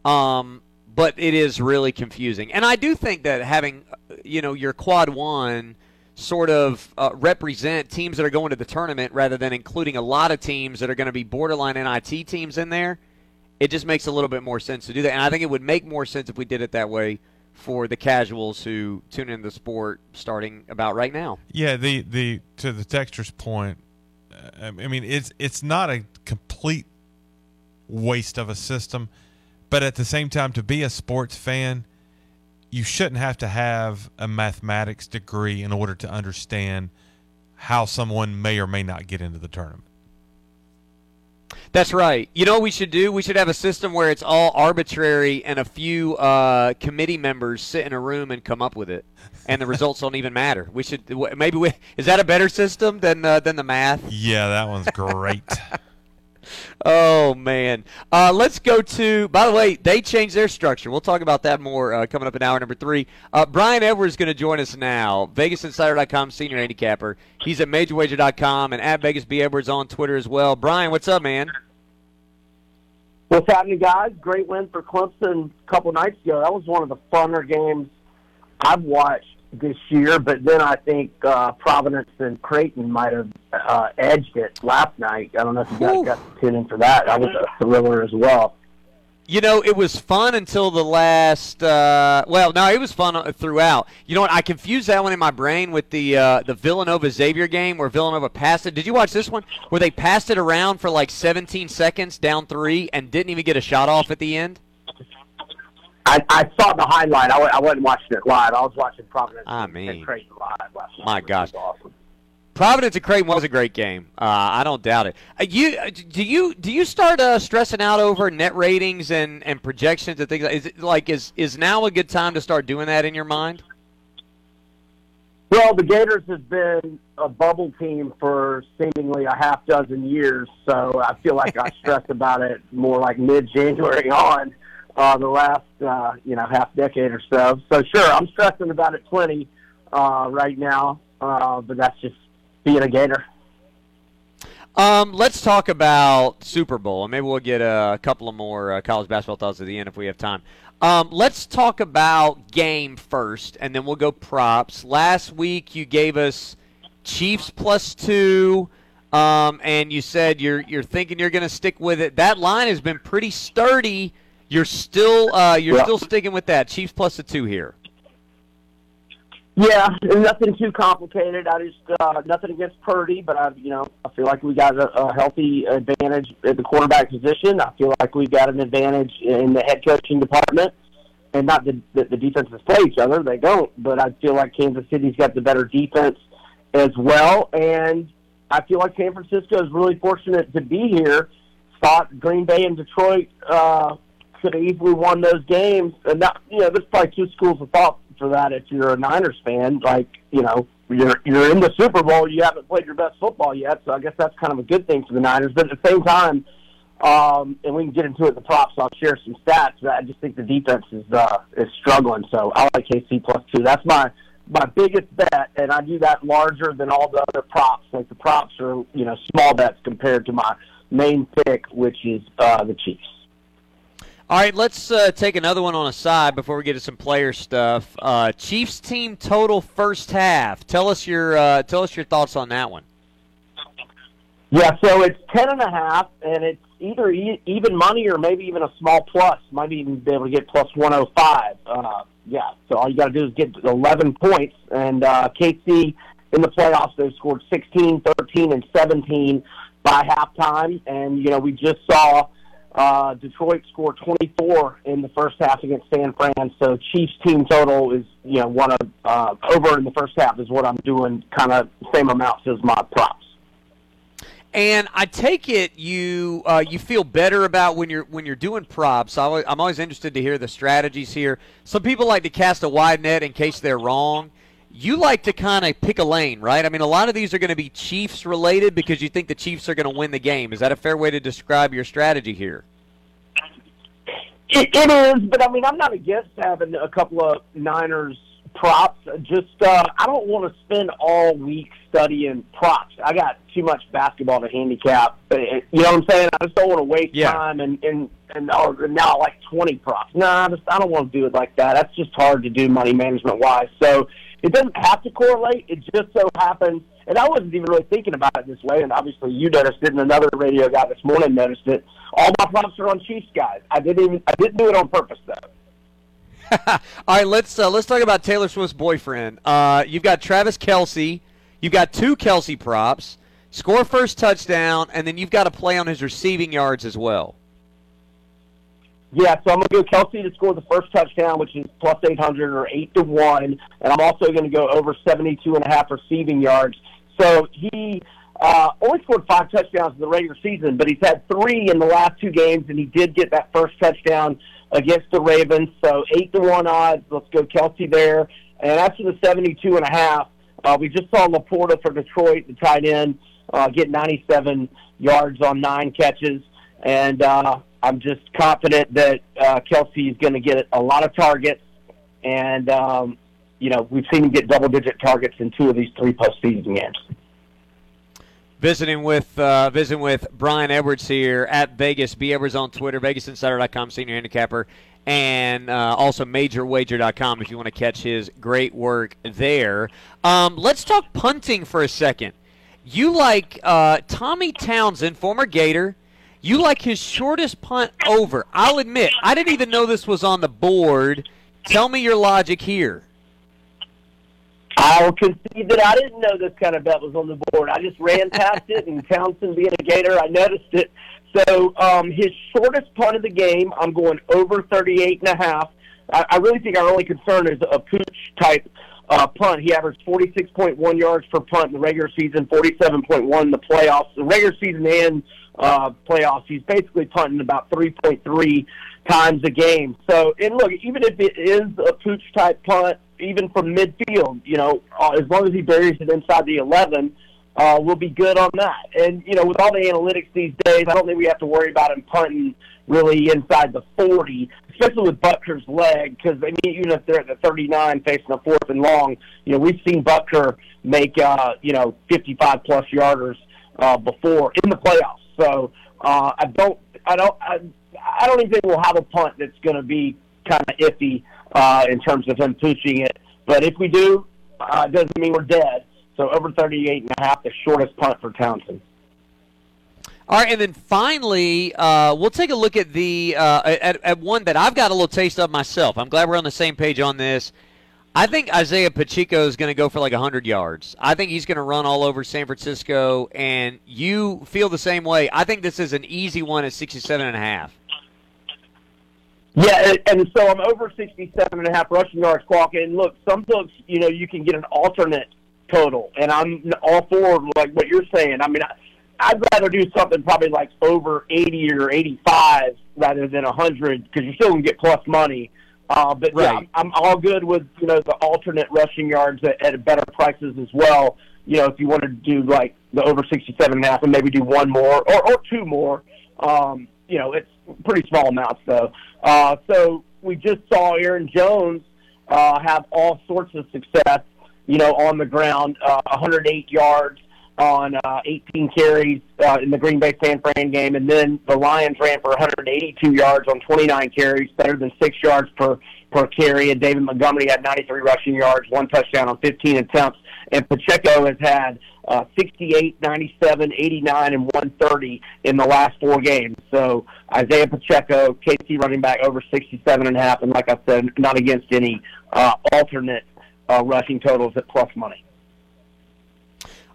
Um, but it is really confusing. And I do think that having, you know, your quad one sort of uh, represent teams that are going to the tournament rather than including a lot of teams that are going to be borderline NIT teams in there, it just makes a little bit more sense to do that. And I think it would make more sense if we did it that way for the casuals who tune into the sport starting about right now. Yeah, the the to the texture's point, uh, I mean it's it's not a complete waste of a system, but at the same time, to be a sports fan, you shouldn't have to have a mathematics degree in order to understand how someone may or may not get into the tournament. That's right. You know what we should do? We should have a system where it's all arbitrary and a few uh, committee members sit in a room and come up with it, and the results don't even matter. We should maybe we is that a better system than uh, than the math? Yeah, that one's great. oh man, uh, let's go to. By the way, they changed their structure. We'll talk about that more uh, coming up in hour number three. Uh, Brian Edwards is going to join us now. VegasInsider.com senior handicapper. He's at MajorWager.com and at Vegas B Edwards on Twitter as well. Brian, what's up, man? What's happening, guys? Great win for Clemson a couple nights ago. That was one of the funner games I've watched this year. But then I think uh, Providence and Creighton might have uh, edged it last night. I don't know if you guys got to tune in for that. That was a thriller as well. You know, it was fun until the last. Uh, well, no, it was fun throughout. You know what? I confused that one in my brain with the uh, the Villanova Xavier game where Villanova passed it. Did you watch this one where they passed it around for like 17 seconds down three and didn't even get a shot off at the end? I, I saw the highlight. I, I wasn't watching it live. I was watching Providence I and mean, Creighton live last night. My gosh. awesome. Providence and Creighton was a great game. Uh, I don't doubt it. Uh, you uh, do you do you start uh, stressing out over net ratings and, and projections and things? Is it like is is now a good time to start doing that in your mind? Well, the Gators have been a bubble team for seemingly a half dozen years, so I feel like I stress about it more like mid-January on uh, the last uh, you know half decade or so. So sure, I'm stressing about it plenty uh, right now, uh, but that's just being a Gator. Um, let's talk about Super Bowl, and maybe we'll get a couple of more uh, college basketball thoughts at the end if we have time. Um, let's talk about game first, and then we'll go props. Last week you gave us Chiefs plus two, um, and you said you're you're thinking you're going to stick with it. That line has been pretty sturdy. You're still uh, you're Yeah. still sticking with that Chiefs plus the two here. Yeah, nothing too complicated. I just uh, nothing against Purdy, but I, you know, I feel like we got a, a healthy advantage at the quarterback position. I feel like we've got an advantage in the head coaching department, and not that the, the defenses play each other; they don't. But I feel like Kansas City's got the better defense as well, and I feel like San Francisco is really fortunate to be here. Thought Green Bay and Detroit uh, could have easily won those games, and that you know, there's probably two schools of thought for that if you're a Niners fan. Like, you know, you're you're in the Super Bowl, you haven't played your best football yet, so I guess that's kind of a good thing for the Niners. But at the same time, um, and we can get into it the props. I'll share some stats. But I just think the defense is uh, is struggling. So I like KC plus two. That's my my biggest bet, and I do that larger than all the other props. Like the props are you know small bets compared to my main pick, which is uh, the Chiefs. All right, let's uh, take another one on a side before we get to some player stuff. Uh, Chiefs team total first half. Tell us your uh, tell us your thoughts on that one. Yeah, so it's ten and a half, and it's either e- even money or maybe even a small plus. Might even be able to get plus one hundred five. Uh, yeah, so all you got to do is get eleven points, and uh, KC in the playoffs they've scored 16, 13, and seventeen by halftime, and you know we just saw uh, Detroit scored twenty four in the first half against San Fran. So Chiefs team total is you know one of uh, over in the first half is what I'm doing, kind of same amounts as my props. And I take it you uh, you feel better about when you're when you're doing props. I I'm always interested to hear the strategies here. Some people like to cast a wide net in case they're wrong. You like to kind of pick a lane, right? I mean, a lot of these are going to be Chiefs related because you think the Chiefs are going to win the game. Is that a fair way to describe your strategy here? It, it is, but I mean, I'm not against having a couple of Niners props. Just uh, I don't want to spend all week studying props. I got too much basketball to handicap. Uh, You know what I'm saying? I just don't want to waste Yeah. time and and and or now like 20 props. No, I just I don't want to do it like that. That's just hard to do money management wise. So it doesn't have to correlate. It just so happens. And I wasn't even really thinking about it this way. And obviously, you noticed it, and another radio guy this morning noticed it. All my props are on Chiefs guys. I didn't even I didn't do it on purpose though. All right, let's uh, let's talk about Taylor Swift's boyfriend. Uh, you've got Travis Kelce. You've got two Kelce props. Score first touchdown, and then you've got to play on his receiving yards as well. Yeah, so I'm going to go Kelce to score the first touchdown, which is plus 800 or 8 to 1. And I'm also going to go over 72 and a half receiving yards. So he uh, only scored five touchdowns in the regular season, but he's had three in the last two games, and he did get that first touchdown against the Ravens. So 8 to 1 odds. Let's go Kelce there. And after the 72 and a half, uh, we just saw LaPorta for Detroit, the tight end, uh, get 97 yards on nine catches. And uh, I'm just confident that uh, Kelce is going to get a lot of targets. And, um, you know, we've seen him get double digit targets in two of these three postseason games. Visiting with uh, visiting with Brian Edwards here at Vegas. B Edwards on Twitter, VegasInsider.com, senior handicapper, and uh, also MajorWager.com if you want to catch his great work there. Um, let's talk punting for a second. You like uh, Tommy Townsend, former Gator. You like his shortest punt over. I'll admit, I didn't even know this was on the board. Tell me your logic here. I'll concede that I didn't know this kind of bet was on the board. I just ran past it, and Townsend being a Gator, I noticed it. So um, his shortest punt of the game, I'm going over 38 and a half. I, I really think our only concern is a pooch type uh, punt. He averaged 46.1 yards per punt in the regular season, 47.1 in the playoffs. The regular season and uh, playoffs, he's basically punting about 3.3 times a game. So, and look, even if it is a pooch type punt, even from midfield, you know, uh, as long as he buries it inside the 11, uh, we'll be good on that. And, you know, with all the analytics these days, I don't think we have to worry about him punting really inside the 40, especially with Butker's leg, because, I mean, even if they're at the 39 facing a fourth and long, you know, we've seen Butker make, uh, you know, 55 plus yarders uh, before in the playoffs. So uh, I don't, I don't, I, I don't even think we'll have a punt that's going to be kind of iffy uh, in terms of him pushing it. But if we do, uh, doesn't mean we're dead. So over 38 and a half, the shortest punt for Townsend. All right, and then finally, uh, we'll take a look at the uh, at, at one that I've got a little taste of myself. I'm glad we're on the same page on this. I think Isaiah Pacheco is going to go for like 100 yards. I think he's going to run all over San Francisco, and you feel the same way. I think this is an easy one at 67 and a half. Yeah, and- so I'm over 67 and a half rushing yards clock. And look, some books, you know, you can get an alternate total, and I'm all for like what you're saying. I mean, I, I'd rather do something probably like over 80 or 85 rather than 100 because you're still gonna get plus money. Uh, but yeah, I'm, I'm all good with you know the alternate rushing yards at, at better prices as well. You know, if you want to do like the over 67 and a half and maybe do one more or, or two more, um, you know, it's pretty small amounts though. Uh, so we just saw Aaron Jones uh, have all sorts of success, you know, on the ground, uh, 108 yards on uh, 18 carries uh, in the Green Bay San Fran game, and then the Lions ran for 182 yards on 29 carries, better than six yards per per carry. And David Montgomery had 93 rushing yards, one touchdown on 15 attempts. And Pacheco has had uh, 68, 97, 89, and 130 in the last four games. So Isaiah Pacheco, KC running back over 67 and a half, and like I said, not against any uh, alternate uh, rushing totals at plus money.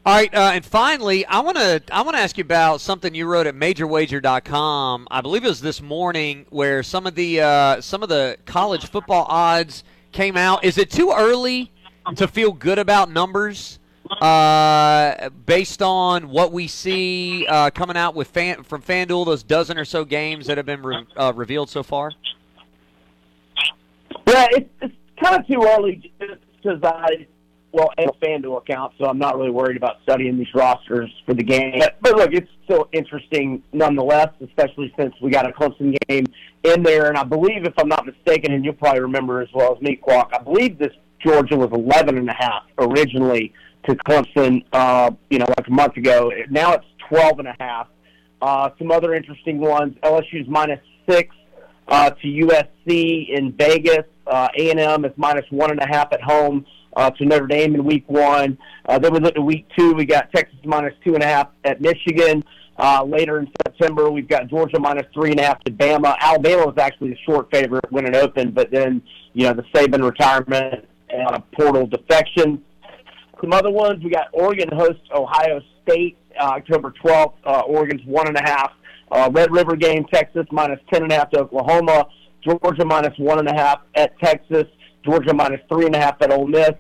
All right, uh, and finally, I want to I want to ask you about something you wrote at MajorWager.com. I believe it was this morning, where some of the uh, some of the college football odds came out. Is it too early to feel good about numbers uh, based on what we see uh, coming out with fan, from FanDuel? Those dozen or so games that have been re- uh, revealed so far. Yeah, it's, it's kind of too early because I, well, have a FanDuel account, so I'm not really worried about studying these rosters for the game. But, but look, it's still interesting nonetheless, especially since we got a Clemson game in there. And I believe, if I'm not mistaken, and you'll probably remember as well as me, Quack, I believe this Georgia was 11 and a half originally to Clemson, uh, you know, like a month ago. Now it's 12 and a half. Uh, some other interesting ones: LSU's minus six uh, to USC in Vegas. Uh, A&M is minus one and a half at home uh, to Notre Dame in week one. Uh, then we look at week two. We got Texas minus two and a half at Michigan. Uh, later in September, we've got Georgia minus three and a half to Bama. Alabama was actually a short favorite when it opened, but then you know the Saban retirement and uh, portal defection. Some other ones we got Oregon hosts Ohio State uh, October 12th. Uh, Oregon's one and a half. Uh, Red River game, Texas minus ten and a half to Oklahoma. Georgia minus one and a half at Texas. Georgia minus three and a half at Ole Miss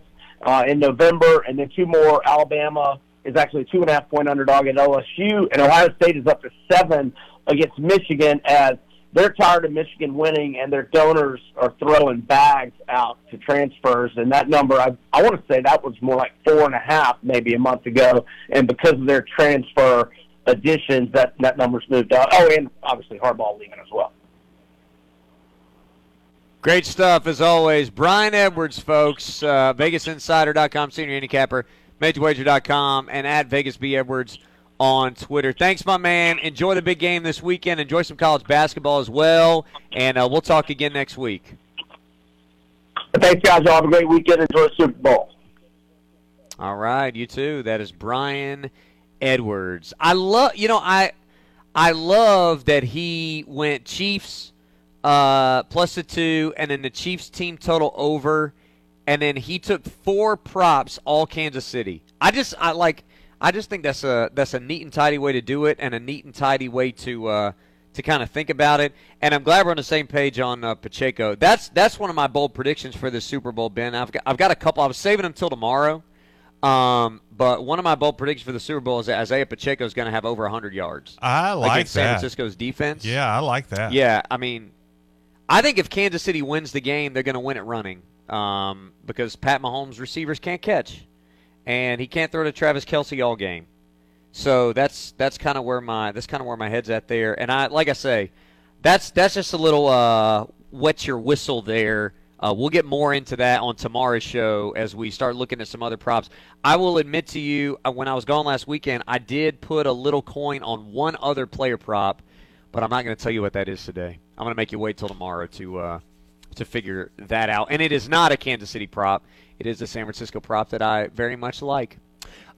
uh, in November, and then two more. Alabama is actually two and a half point underdog at LSU, and Ohio State is up to seven against Michigan as they're tired of Michigan winning, and their donors are throwing bags out to transfers. And that number, I, I want to say that was more like four and a half maybe a month ago, and because of their transfer additions, that that number's moved up. Oh, and obviously Harbaugh leaving as well. Great stuff as always. Brian Edwards, folks, uh, VegasInsider.com, senior handicapper, MajorWager.com, and at Vegas B Edwards on Twitter. Thanks, my man. Enjoy the big game this weekend. Enjoy some college basketball as well, and uh, we'll talk again next week. Thanks, guys. Y'all have a great weekend. Enjoy the Super Bowl. All right, you too. That is Brian Edwards. I love, you know, I I love that he went Chiefs uh, plus the two, and then the Chiefs team total over, and then he took four props, all Kansas City. I just I like I just think that's a that's a neat and tidy way to do it, and a neat and tidy way to uh, to kind of think about it. And I'm glad we're on the same page on uh, Pacheco. That's that's one of my bold predictions for the Super Bowl, Ben. I've got I've got a couple. I was saving them till tomorrow. Um, but one of my bold predictions for the Super Bowl is that Isaiah Pacheco is going to have over 100 yards. I like against San. Francisco's defense. Yeah, I like that. Yeah, I mean, I think if Kansas City wins the game, they're going to win it running um, because Pat Mahomes' receivers can't catch, and he can't throw to Travis Kelce all game. So that's that's kind of where my that's kind of where my head's at there. And I like I say, that's that's just a little uh, wet your whistle there. Uh, we'll get more into that on tomorrow's show as we start looking at some other props. I will admit to you, uh, when I was gone last weekend, I did put a little coin on one other player prop, but I'm not going to tell you what that is today. I'm going to make you wait till tomorrow to uh, to figure that out. And it is not a Kansas City prop. It is a San Francisco prop that I very much like.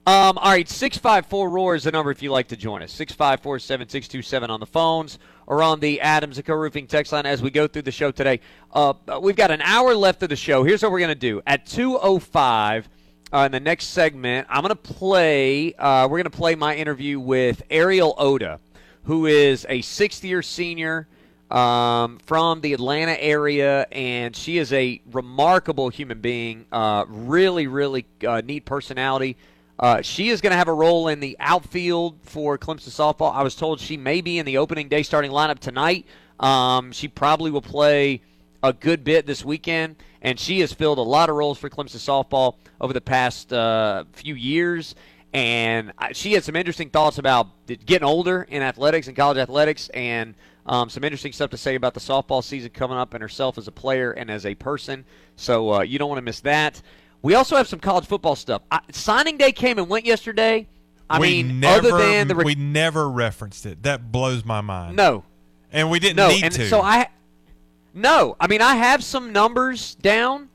Um, all right, 654 Roar is the number if you'd like to join us. 654 7627 on the phones or on the Adams and Co Roofing text line as we go through the show today. Uh, we've got an hour left of the show. Here's what we're going to do. At 205, uh, in the next segment, I'm going to play, uh, we're going to play my interview with Ariel Oda, who is a sixth year senior um, from the Atlanta area, and she is a remarkable human being. Uh, really, really uh, neat personality. Uh, she is going to have a role in the outfield for Clemson softball. I was told she may be in the opening day starting lineup tonight. Um, she probably will play a good bit this weekend, and she has filled a lot of roles for Clemson softball over the past uh, few years. And she had some interesting thoughts about getting older in athletics and college athletics, and um, some interesting stuff to say about the softball season coming up and herself as a player and as a person. So uh, you don't want to miss that. We also have some college football stuff. I, signing day came and went yesterday. I we mean, never, other than the re- we never referenced it. That blows my mind. no, and we didn't no, need and to. so I no, I mean I have some numbers down,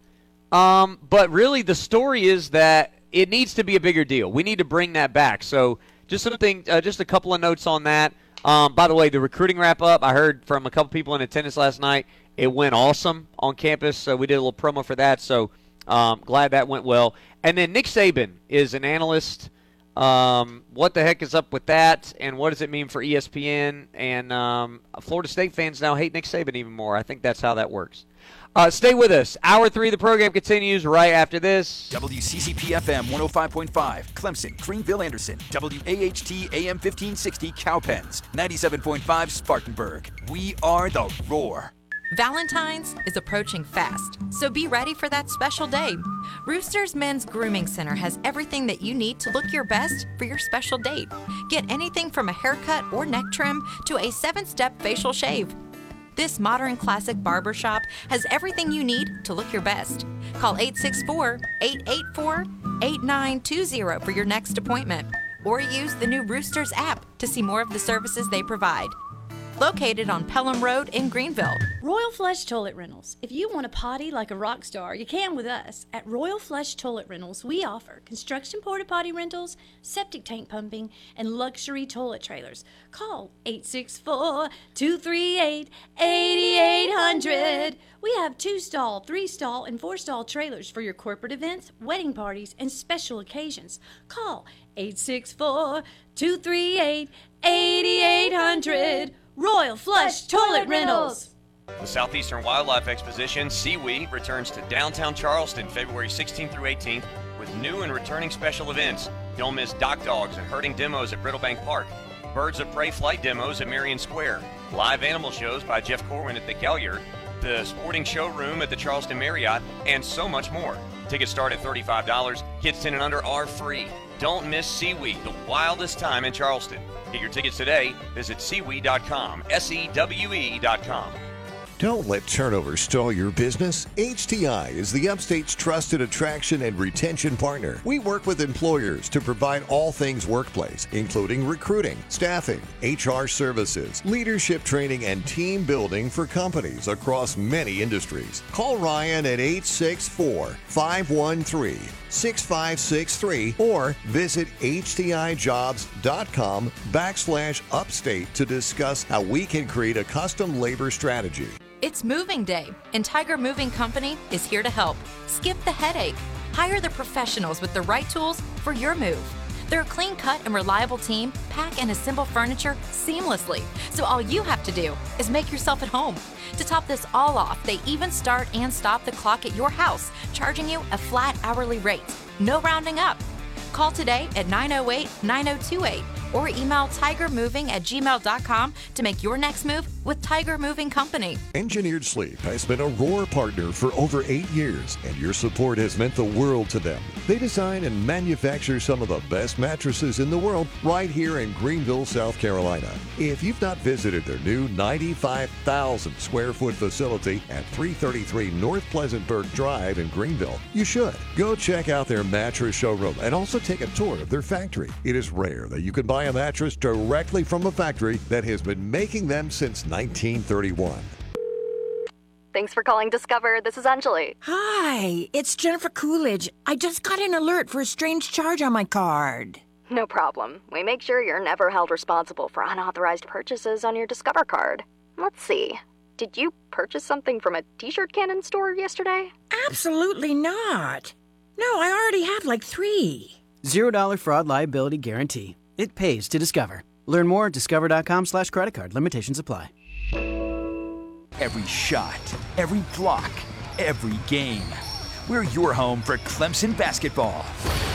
um, but really the story is that it needs to be a bigger deal. We need to bring that back. So just something, uh, just a couple of notes on that. Um, by the way, the recruiting wrap up, I heard from a couple people in attendance last night. It went awesome on campus. So we did a little promo for that. So um, glad that went well. And then Nick Saban is an analyst. Um, what the heck is up with that? And what does it mean for ESPN? And um, Florida State fans now hate Nick Saban even more. I think that's how that works. Uh, stay with us. Hour three of the program continues right after this. WCCP FM 105.5, Clemson, Greenville, Anderson, WAHT AM 1560, Cowpens, 97.5, Spartanburg. We are the Roar. Valentine's is approaching fast, so be ready for that special day. Rooster's Men's Grooming Center has everything that you need to look your best for your special date. Get anything from a haircut or neck trim to a seven step facial shave. This modern classic barbershop has everything you need to look your best. Call 864 884 8920 for your next appointment, or use the new Roosters app to see more of the services they provide. Located on Pelham Road in Greenville. Royal Flush Toilet Rentals. If you want to potty like a rock star, you can with us. At Royal Flush Toilet Rentals, we offer construction porta potty rentals, septic tank pumping, and luxury toilet trailers. Call 864 238 8800. We have two stall, three stall, and four stall trailers for your corporate events, wedding parties, and special occasions. Call 864 238 8800. Royal Flush Toilet Rentals. The Southeastern Wildlife Exposition, SEWE, returns to downtown Charleston February 16th through 18th with new and returning special events. Don't miss dock dogs and herding demos at Brittlebank Park, birds of prey flight demos at Marion Square, live animal shows by Jeff Corwin at the Gaillard, the sporting showroom at the Charleston Marriott, and so much more. Tickets start at $35. Kids 10 and under are free. Don't miss SEWE, the wildest time in Charleston. Get your tickets today. Visit sewe.com, S E W E.com. Don't let turnover stall your business. HTI is the upstate's trusted attraction and retention partner. We work with employers to provide all things workplace, including recruiting, staffing, HR services, leadership training, and team building for companies across many industries. Call Ryan at 864 513 6563 or visit htijobs.com backslash upstate to discuss how we can create a custom labor strategy. It's moving day, and Tiger Moving Company is here to help. Skip the headache. Hire the professionals with the right tools for your move. They're a clean cut and reliable team, pack and assemble furniture seamlessly. So all you have to do is make yourself at home. To top this all off, they even start and stop the clock at your house, charging you a flat hourly rate. No rounding up. Call today at 908 9028 or email tigermoving at gmail.com to make your next move with Tiger Moving Company. Engineered Sleep has been a Roar partner for over eight years, and your support has meant the world to them. They design and manufacture some of the best mattresses in the world right here in Greenville, South Carolina. If you've not visited their new 95,000 square foot facility at 333 North Pleasantburg Drive in Greenville, you should. Go check out their mattress showroom and also take a tour of their factory. It is rare that you can buy a mattress directly from a factory that has been making them since 1931. Thanks for calling Discover. This is Anjali. Hi, it's Jennifer Coolidge. I just got an alert for a strange charge on my card. No problem. We make sure you're never held responsible for unauthorized purchases on your Discover card. Let's see. Did you purchase something from a t shirt cannon store yesterday? Absolutely not. No, I already have like three. Zero dollar fraud liability guarantee. It pays to Discover. Learn more at discover.com slash credit card. Limitations apply. Every shot, every block, every game. We're your home for Clemson basketball.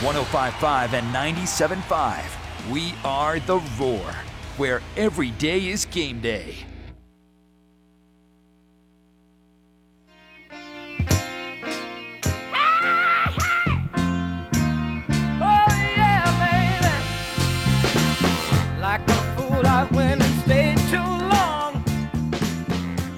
1055 and 975. We are the Roar, where every day is game day.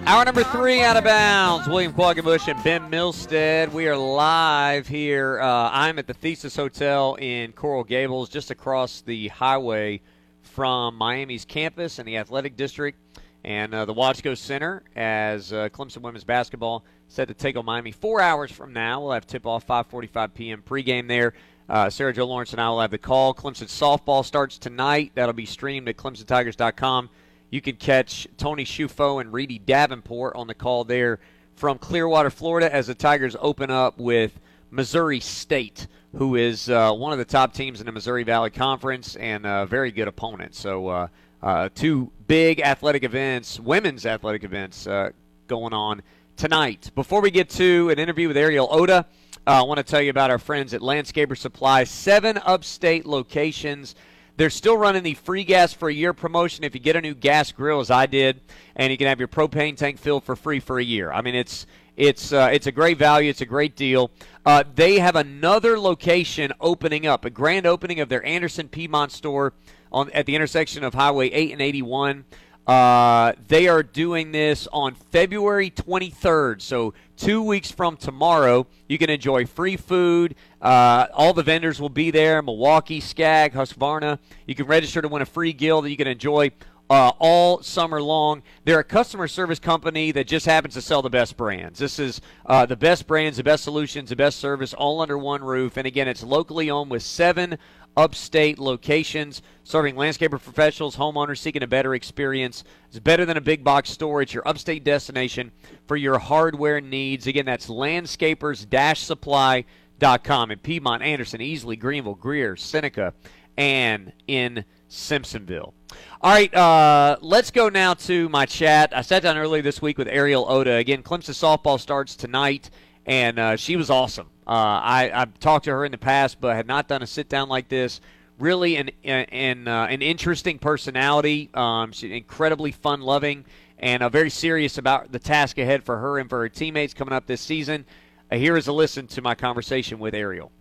Hour number three out of bounds. William Quackenbush and Ben Milstead. We are live here. Uh, I'm at the Thesis Hotel in Coral Gables, just across the highway from Miami's campus and the athletic district and uh, the Watsco Center as uh, Clemson women's basketball set to take on Miami four hours from now. We'll have tip-off 5:45 p.m. pregame there. Uh, Sarah Jo Lawrence and I will have the call. Clemson softball starts tonight. That'll be streamed at ClemsonTigers.com. You can catch Tony Schufo and Reedy Davenport on the call there from Clearwater, Florida, as the Tigers open up with Missouri State, who is uh, one of the top teams in the Missouri Valley Conference and a very good opponent. So, uh, uh, two big athletic events, women's athletic events, uh, going on tonight. Before we get to an interview with Ariel Oda, uh, I want to tell you about our friends at Landscaper Supply, seven upstate locations. They're still running the free gas for a year promotion if you get a new gas grill, as I did, and you can have your propane tank filled for free for a year. I mean, it's it's uh, it's a great value. It's a great deal. Uh, they have another location opening up, a grand opening of their Anderson Piedmont store on at the intersection of Highway 8 and 81. Uh, they are doing this on February 23rd, so two weeks from tomorrow. You can enjoy free food. Uh, all the vendors will be there Milwaukee, Scag, Husqvarna. You can register to win a free gill that you can enjoy uh, all summer long. They're a customer service company that just happens to sell the best brands. This is uh, the best brands, the best solutions, the best service, all under one roof. And again, it's locally owned with seven upstate locations serving landscaper professionals, homeowners seeking a better experience. It's better than a big box store. It's your upstate destination for your hardware needs. Again, that's landscapers-supply.com in Piedmont, Anderson, Easley, Greenville, Greer, Seneca, and in Simpsonville. All right, uh, let's go now to my chat. I sat down earlier this week with Ariel Oda. Again, Clemson softball starts tonight, and uh, she was awesome. Uh, I, I've talked to her in the past, but had not done a sit down like this. Really, an an, uh, an interesting personality. Um, she's incredibly fun loving and uh, very serious about the task ahead for her and for her teammates coming up this season. Uh, here is a listen to my conversation with Ariel.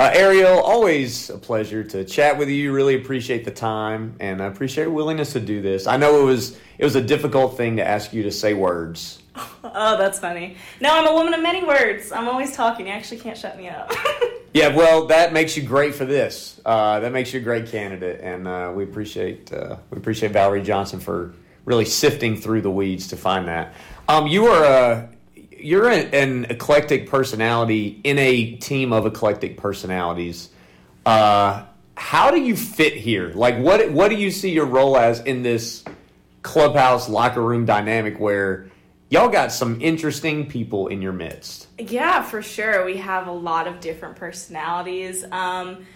Uh, Ariel, always a pleasure to chat with you. Really appreciate the time, and I appreciate your willingness to do this. I know it was it was a difficult thing to ask you to say words. Oh, that's funny. No, I'm a woman of many words. I'm always talking. You actually can't shut me up. Yeah, well, that makes you great for this. Uh, that makes you a great candidate, and uh, we appreciate uh, we appreciate Valerie Johnson for really sifting through the weeds to find that. Um, you are a you're an, an eclectic personality in a team of eclectic personalities. Uh, how do you fit here? Like, what what do you see your role as in this clubhouse locker room dynamic where y'all got some interesting people in your midst? yeah, for sure. We have a lot of different personalities. Um,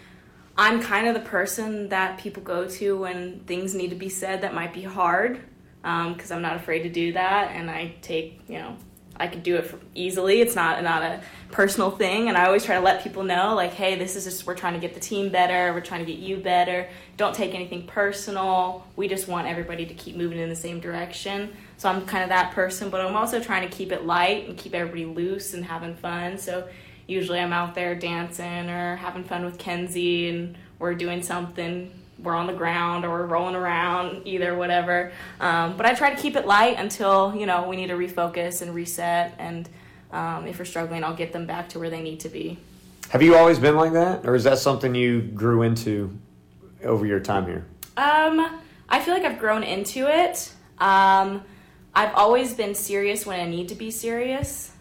I'm kind of the person that people go to when things need to be said that might be hard, because I'm not afraid to do that, and I take you know I could do it easily. It's not not a personal thing, and I always try to let people know, like, hey, this is just we're trying to get the team better. We're trying to get you better. Don't take anything personal. We just want everybody to keep moving in the same direction. So I'm kind of that person, but I'm also trying to keep it light and keep everybody loose and having fun. So usually I'm out there dancing or having fun with Kenzie, and we're doing something we're on the ground or we're rolling around, either whatever. Um, but I try to keep it light until you know we need to refocus and reset. And um, if we're struggling, I'll get them back to where they need to be. Have you always been like that, or is that something you grew into over your time here? Um, I feel like I've grown into it. Um, I've always been serious when I need to be serious.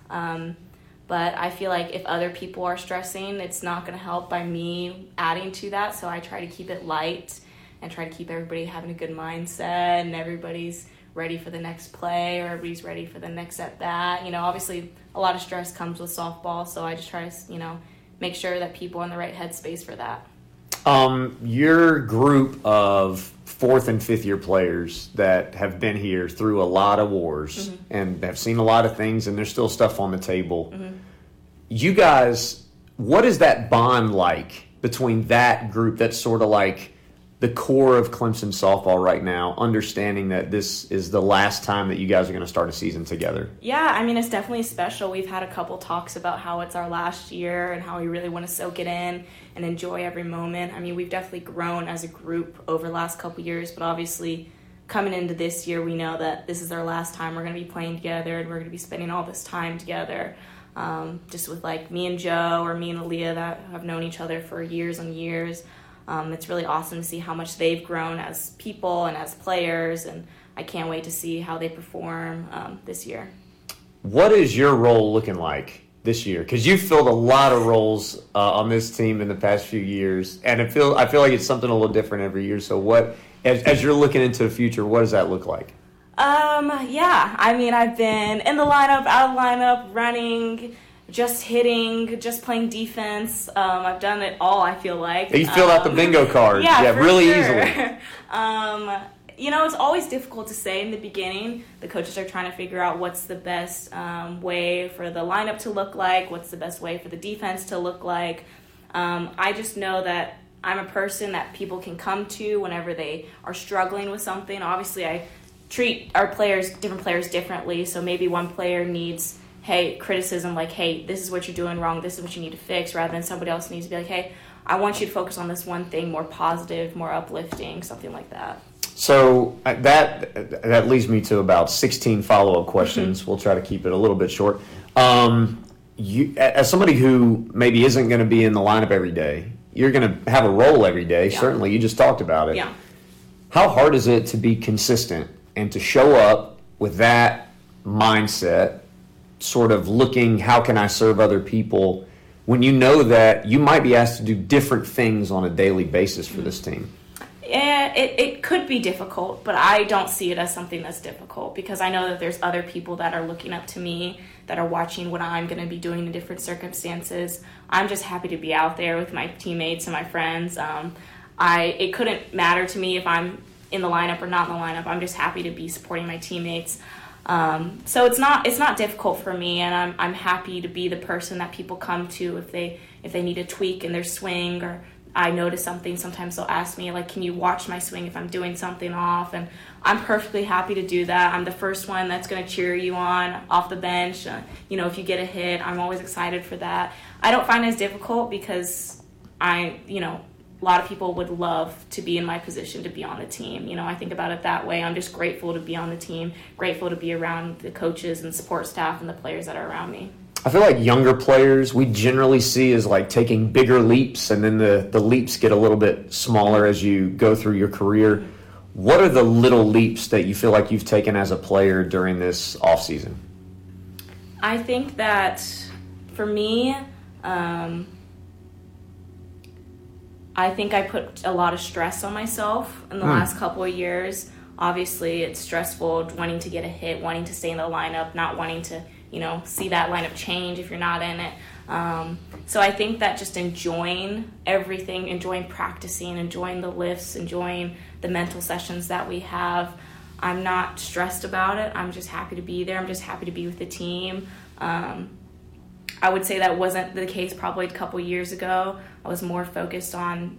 But I feel like if other people are stressing, it's not going to help by me adding to that. So I try to keep it light and try to keep everybody having a good mindset and everybody's ready for the next play or everybody's ready for the next at bat. You know, obviously a lot of stress comes with softball, so I just try to, you know, make sure that people are in the right headspace for that. Um, your group of fourth and fifth year players that have been here through a lot of wars Mhm. and have seen a lot of things, and there's still stuff on the table. Mhm. You guys, what is that bond like between that group that's sort of like the core of Clemson softball right now, understanding that this is the last time that you guys are going to start a season together? Yeah, I mean, it's definitely special. We've had a couple talks about how it's our last year and how we really want to soak it in and enjoy every moment. I mean, we've definitely grown as a group over the last couple years, but obviously, coming into this year, we know that this is our last time we're going to be playing together and we're going to be spending all this time together. Um, just with like me and Joe or me and Aaliyah that have known each other for years and years. Um, it's really awesome to see how much they've grown as people and as players, and I can't wait to see how they perform um, this year. What is your role looking like this year? Because you've filled a lot of roles uh, on this team in the past few years, and I feel I feel like it's something a little different every year. So, what as, as you're looking into the future, what does that look like? Um, yeah, I mean, I've been in the lineup, out of lineup, running, just hitting, just playing defense. Um, I've done it all, I feel like. You filled out the Um, bingo card, Yeah, yeah, really sure. easily. um, you know, it's always difficult to say in the beginning. The coaches are trying to figure out what's the best um, way for the lineup to look like, what's the best way for the defense to look like. Um, I just know that I'm a person that people can come to whenever they are struggling with something. Obviously, I treat our players, different players, differently. So maybe one player needs, hey, criticism, like, hey, this is what you're doing wrong, this is what you need to fix, rather than somebody else needs to be like, hey, I want you to focus on this one thing, more positive, more uplifting, something like that. So uh, that that leads me to about 16 follow up questions. We'll try to keep it a little bit short. Um, you, as somebody who maybe isn't going to be in the lineup every day, you're going to have a role every day. Certainly, you just talked about it. Yeah. How hard is it to be consistent and to show up with that mindset, sort of looking, how can I serve other people, when you know that you might be asked to do different things on a daily basis for this team? Yeah, it, it could be difficult, but I don't see it as something that's difficult because I know that there's other people that are looking up to me, that are watching what I'm going to be doing in different circumstances. I'm just happy to be out there with my teammates and my friends. Um, I it couldn't matter to me if I'm in the lineup or not in the lineup. I'm just happy to be supporting my teammates. Um, so it's not it's not difficult for me, and I'm I'm happy to be the person that people come to if they if they need a tweak in their swing or I notice something. Sometimes they'll ask me like, "Can you watch my swing if I'm doing something off?" And I'm perfectly happy to do that. I'm the first one that's going to cheer you on off the bench. Uh, you know, if you get a hit, I'm always excited for that. I don't find it as difficult because I, you know, a lot of people would love to be in my position to be on the team. You know, I think about it that way. I'm just grateful to be on the team, grateful to be around the coaches and support staff and the players that are around me. I feel like younger players we generally see as like taking bigger leaps, and then the, the leaps get a little bit smaller as you go through your career. What are the little leaps that you feel like you've taken as a player during this offseason? I think that for me, um, I think I put a lot of stress on myself in the Hmm. last couple of years. Obviously, it's stressful wanting to get a hit, wanting to stay in the lineup, not wanting to, you know, see that lineup change if you're not in it. Um, so I think that just enjoying everything, enjoying practicing, enjoying the lifts, enjoying the mental sessions that we have. I'm not stressed about it. I'm just happy to be there. I'm just happy to be with the team. Um, I would say that wasn't the case probably a couple years ago. I was more focused on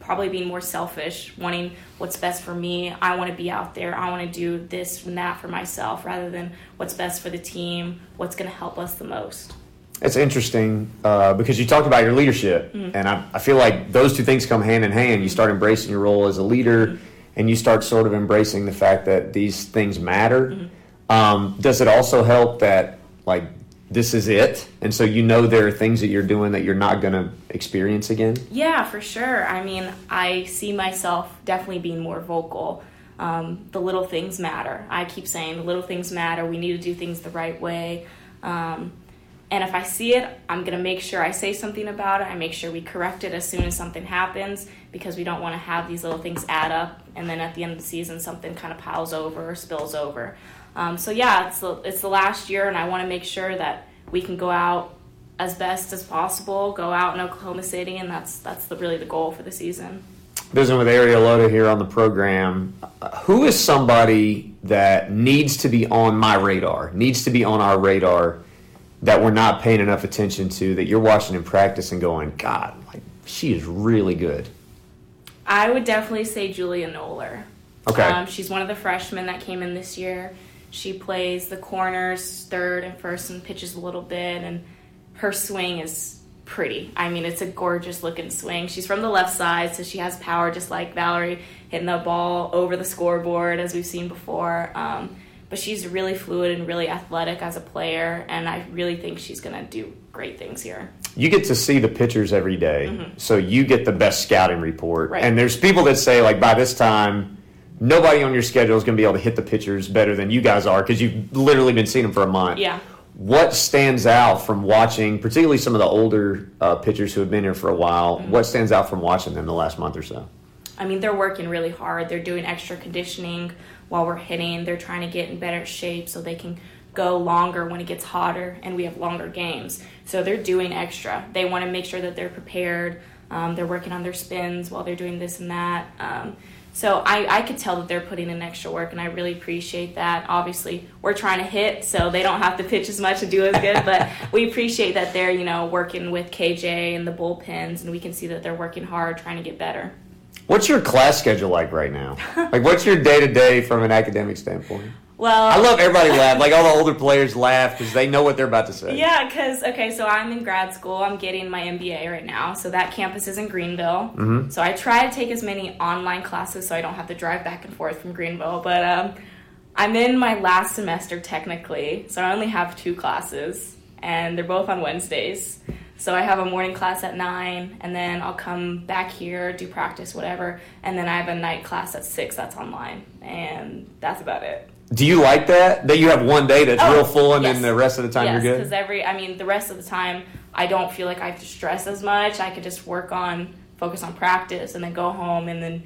probably being more selfish, wanting what's best for me. I want to be out there. I want to do this and that for myself rather than what's best for the team, what's going to help us the most. It's interesting uh, because you talked about your leadership, Mhm. and I, I feel like those two things come hand in hand. You start embracing your role as a leader, and you start sort of embracing the fact that these things matter. Um, does it also help that like this is it, and so you know there are things that you're doing that you're not going to experience again? Yeah, for sure. I mean, I see myself definitely being more vocal. Um, the little things matter. I keep saying the little things matter. We need to do things the right way. Um, and if I see it, I'm going to make sure I say something about it. I make sure we correct it as soon as something happens because we don't want to have these little things add up and then at the end of the season something kind of piles over or spills over. Um, so yeah, it's the, it's the last year and I want to make sure that we can go out as best as possible, go out in Oklahoma City, and that's that's the, really the goal for the season. Visiting with Ariel Oda here on the program. Uh, Who is somebody that needs to be on my radar, needs to be on our radar that we're not paying enough attention to, that you're watching in practice and going, God, like she is really good. I would definitely say Julia Noller. Okay. Um, she's one of the freshmen that came in this year. She plays the corners, third and first, and pitches a little bit. And her swing is pretty. I mean, it's a gorgeous looking swing. She's from the left side, so she has power, just like Valerie, hitting the ball over the scoreboard as we've seen before. Um, but she's really fluid and really athletic as a player, and I really think she's going to do great things here. You get to see the pitchers every day, Mhm. so you get the best scouting report. Right. And there's people that say, like, by this time, nobody on your schedule is going to be able to hit the pitchers better than you guys are because you've literally been seeing them for a month. Yeah. What stands out from watching, particularly some of the older uh, pitchers who have been here for a while? Mm-hmm. What stands out from watching them the last month or so? I mean, they're working really hard. They're doing extra conditioning while we're hitting. They're trying to get in better shape so they can go longer when it gets hotter and we have longer games. So they're doing extra. They want to make sure that they're prepared. Um, they're working on their spins while they're doing this and that. Um, so I, I could tell that they're putting in extra work, and I really appreciate that. Obviously, we're trying to hit, so they don't have to pitch as much and do as good. but we appreciate that they're you know working with KJ and the bullpens, and we can see that they're working hard, trying to get better. What's your class schedule like right now? like, what's your day to day from an academic standpoint? Well, I love everybody laugh. Like all the older players laugh because they know what they're about to say. Yeah, because okay, so I'm in grad school. I'm getting my MBA right now. So that campus is in Greenville. Mhm. So I try to take as many online classes so I don't have to drive back and forth from Greenville. But um, I'm in my last semester technically, so I only have two classes, and they're both on Wednesdays. So I have a morning class at nine, and then I'll come back here, do practice, whatever, and then I have a night class at six. That's online, and that's about it. Do you like that? That you have one day that's Oh, real full and yes. then the rest of the time yes, you're good? because every, I mean, the rest of the time, I don't feel like I have to stress as much. I could just work on, focus on practice, and then go home and then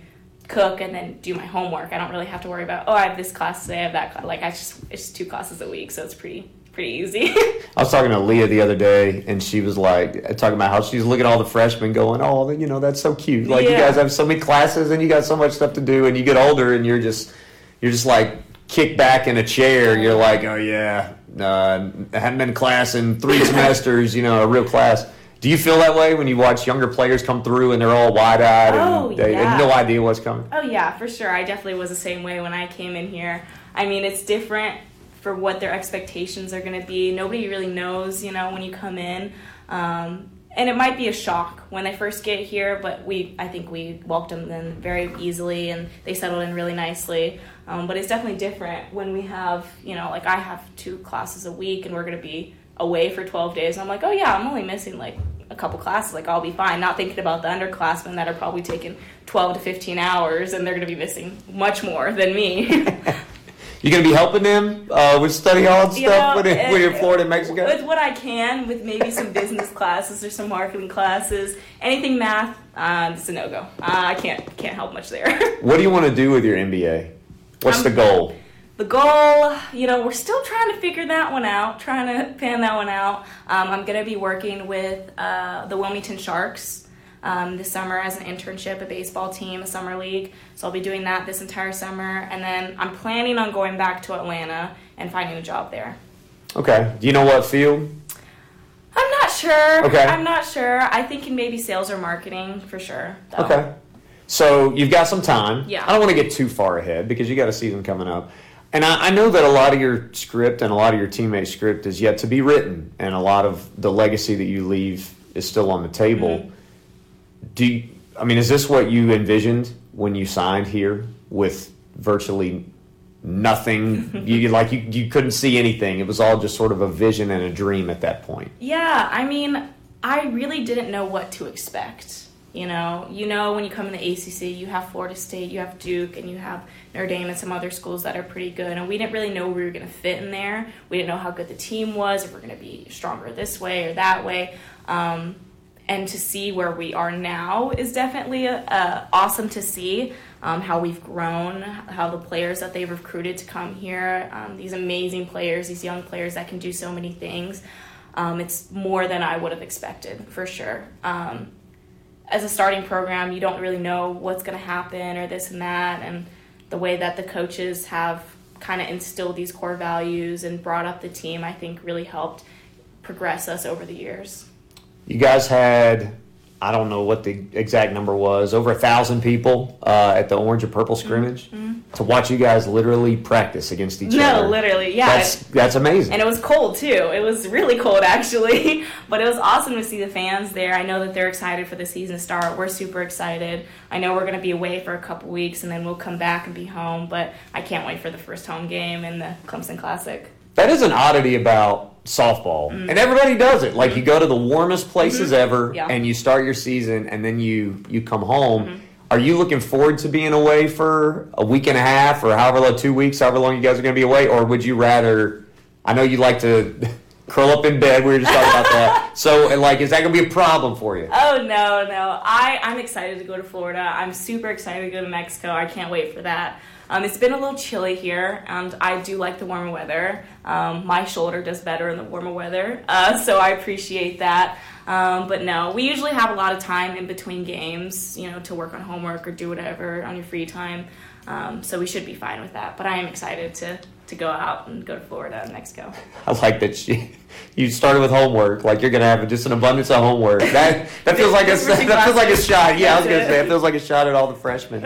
cook and then do my homework. I don't really have to worry about, oh, I have this class today, I have that class. Like, I just, it's just two classes a week, so it's pretty, pretty easy. I was talking to Leah the other day, and she was like talking about how she's looking at all the freshmen, going, "Oh, you know, that's so cute. Like you guys have so many classes, and you got so much stuff to do, and you get older, and you're just, you're just like kicked back in a chair. You're like, oh yeah, uh, I haven't been to class in three semesters. You know, a real class." Do you feel that way when you watch younger players come through and they're all wide eyed Oh, and they yeah. have no idea what's coming? Oh yeah, for sure. I definitely was the same way when I came in here. I mean, it's different for what their expectations are going to be. Nobody really knows, you know, when you come in. Um, and it might be a shock when they first get here, but we, I think we welcomed them very easily and they settled in really nicely. Um, but it's definitely different when we have, you know, like I have two classes a week and we're going to be away for 12 days. And I'm like, oh yeah, I'm only missing like a couple classes. Like I'll be fine. Not thinking about the underclassmen that are probably taking 12 to 15 hours and they're going to be missing much more than me. You're gonna be helping them uh, with study hall and You stuff know, when, it, when you're in Florida and Mexico? with what I can, with maybe some business classes or some marketing classes. Anything math, uh, it's a no go. Uh, I can't can't help much there. What do you want to do with your MBA? What's Um, the goal? the goal, you know, we're still trying to figure that one out, trying to pan that one out. Um, I'm going to be working with uh, the Wilmington Sharks. um, this summer as an internship, a baseball team, a summer league. So I'll be doing that this entire summer, and then I'm planning on going back to Atlanta and finding a job there. Okay. Do you know what field? I'm not sure. Okay. I'm not sure. I think in maybe sales or marketing for sure. though. Okay. So you've got some time. Yeah. I don't want to get too far ahead because you got a season coming up. And I, I know that a lot of your script and a lot of your teammates' script is yet to be written, and a lot of the legacy that you leave is still on the table. Mm-hmm. Do you, I mean, is this what you envisioned when you signed here with virtually nothing? you like you, you couldn't see anything. It was all just sort of a vision and a dream at that point. Yeah, I mean, I really didn't know what to expect. You know, you know when you come in the ACC, you have Florida State, you have Duke, and you have Notre Dame and some other schools that are pretty good. And we didn't really know we were going to fit in there. We didn't know how good the team was, if we're going to be stronger this way or that way. Um, and to see where we are now is definitely uh, awesome to see um, how we've grown, how the players that they've recruited to come here, um, these amazing players, these young players that can do so many things. Um, it's more than I would have expected for sure. Um, as a starting program, you don't really know what's going to happen or this and that, and the way that the coaches have kind of instilled these core values and brought up the team, I think really helped progress us over the years. You guys had, I don't know what the exact number was, over a thousand people uh, at the orange and purple scrimmage to watch you guys literally practice against each Mm-hmm. No, literally, yeah. That's that's amazing. And it was cold too. It was really cold actually, but it was awesome to see the fans there. I know that they're excited for the season to start. We're super excited. I know we're going to be away for a couple weeks and then we'll come back and be home, but I can't wait for the first home game in the Clemson Classic. That is an oddity about softball, Mm. and everybody does it. Like you go to the warmest places Mhm. ever, Yeah. and you start your season, and then you you come home. Mm-hmm. Are you looking forward to being away for a week and a half, or however long, two weeks, however long you guys are going to be away, or would you rather? I know you like to curl up in bed. We were just talking about that. So, like, is that going to be a problem for you? Oh no, no. I, I'm excited to go to Florida. I'm super excited to go to Mexico. I can't wait for that. Um, it's been a little chilly here, and I do like the warmer weather. Um, my shoulder does better in the warmer weather, uh, so I appreciate that. Um, but no, we usually have a lot of time in between games, you know, to work on homework or do whatever on your free time. Um, so we should be fine with that. But I am excited to to go out and go to Florida and Mexico. I like that you, you started with homework. Like you're going to have just an abundance of homework. That that feels like a that feels like a shot. Yeah, I was going to say it feels like a shot at all the freshmen.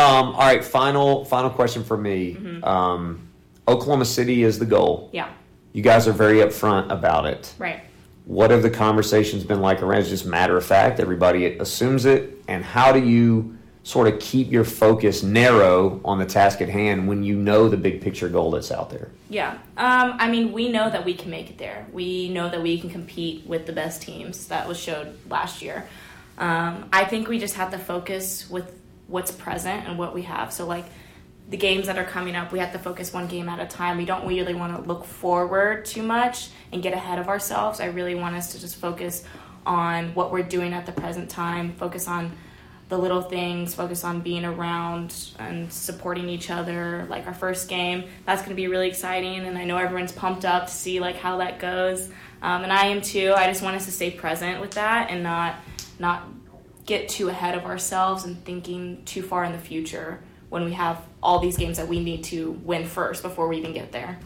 Um, all right, final final question for me. Mhm. Um, Oklahoma City is the goal. Yeah, You guys are very upfront about it. right. What have the conversations been like around? It's just matter of fact. Everybody assumes it. And how do you sort of keep your focus narrow on the task at hand when you know the big picture goal that's out there? Yeah. Um, I mean, we know that we can make it there. We know that we can compete with the best teams. That was showed last year. Um, I think we just have to focus with what's present and what we have. So, like the games that are coming up, we have to focus one game at a time. We don't really want to look forward too much and get ahead of ourselves. I really want us to just focus on what we're doing at the present time, focus on the little things, focus on being around and supporting each other. Like our first game, that's going to be really exciting, and I know everyone's pumped up to see like how that goes. Um, and I am too. I just want us to stay present with that and not not get too ahead of ourselves and thinking too far in the future when we have all these games that we need to win first before we even get there.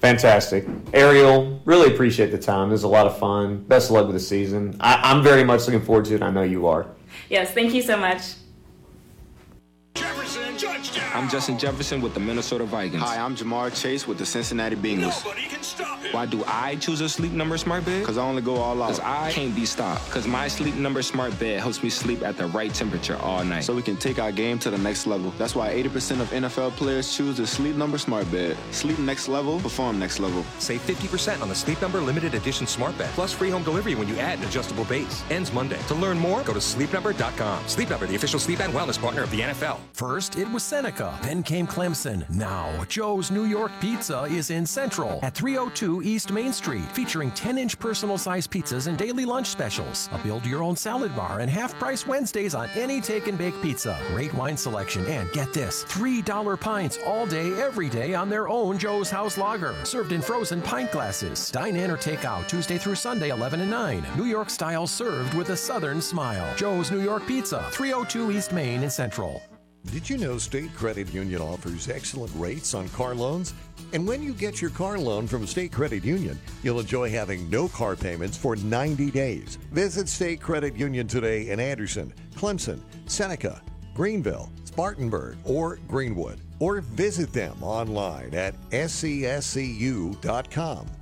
Fantastic. Ariel, really appreciate the time. It was a lot of fun. Best of luck with the season. I, I'm very much looking forward to it. I know you are. Yes, thank you so much. I'm Justin Jefferson with the Minnesota Vikings. Hi, I'm Ja'Marr Chase with the Cincinnati Bengals. Why do I choose a sleep number smart bed? Because I only go all out. Because I can't be stopped. Because my sleep number smart bed helps me sleep at the right temperature all night. So we can take our game to the next level. That's why 80% of NFL players choose the Sleep Number Smart Bed. Sleep next level, perform next level. Save 50% on the Sleep Number limited edition smart bed, plus free home delivery when you add an adjustable base. Ends Monday. To learn more, go to sleepnumber.com. Sleep Number, the official sleep and wellness partner of the NFL. First, it was Seneca. Then came Clemson. Now, Joe's New York Pizza is in Central at 302 East Main Street, featuring 10 inch personal size pizzas and daily lunch specials. A build your own salad bar and half price Wednesdays on any take and bake pizza. Great wine selection, and get this $3 pints all day, every day on their own Joe's House Lager, served in frozen pint glasses. Dine in or take out Tuesday through Sunday, 11 and 9. New York style served with a southern smile. Joe's New York Pizza, 302 East Main in Central. Did you know State Credit Union offers excellent rates on car loans? And when you get your car loan from State Credit Union, you'll enjoy having no car payments for 90 days. Visit State Credit Union today in Anderson, Clemson, Seneca, Greenville, Spartanburg, or Greenwood. Or visit them online at scscu.com.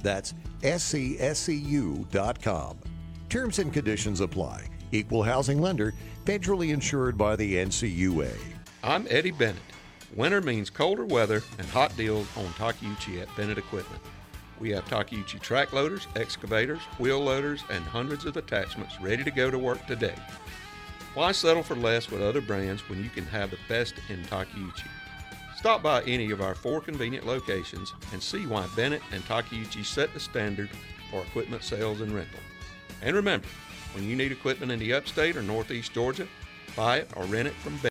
That's scscu.com. Terms and conditions apply. Equal housing lender, federally insured by the NCUA. I'm Eddie Bennett. Winter means colder weather and hot deals on Takeuchi at Bennett Equipment. We have Takeuchi track loaders, excavators, wheel loaders, and hundreds of attachments ready to go to work today. Why settle for less with other brands when you can have the best in Takeuchi? Stop by any of our four convenient locations and see why Bennett and Takeuchi set the standard for equipment sales and rental. And remember, when you need equipment in the upstate or northeast Georgia, buy it or rent it from Bennett.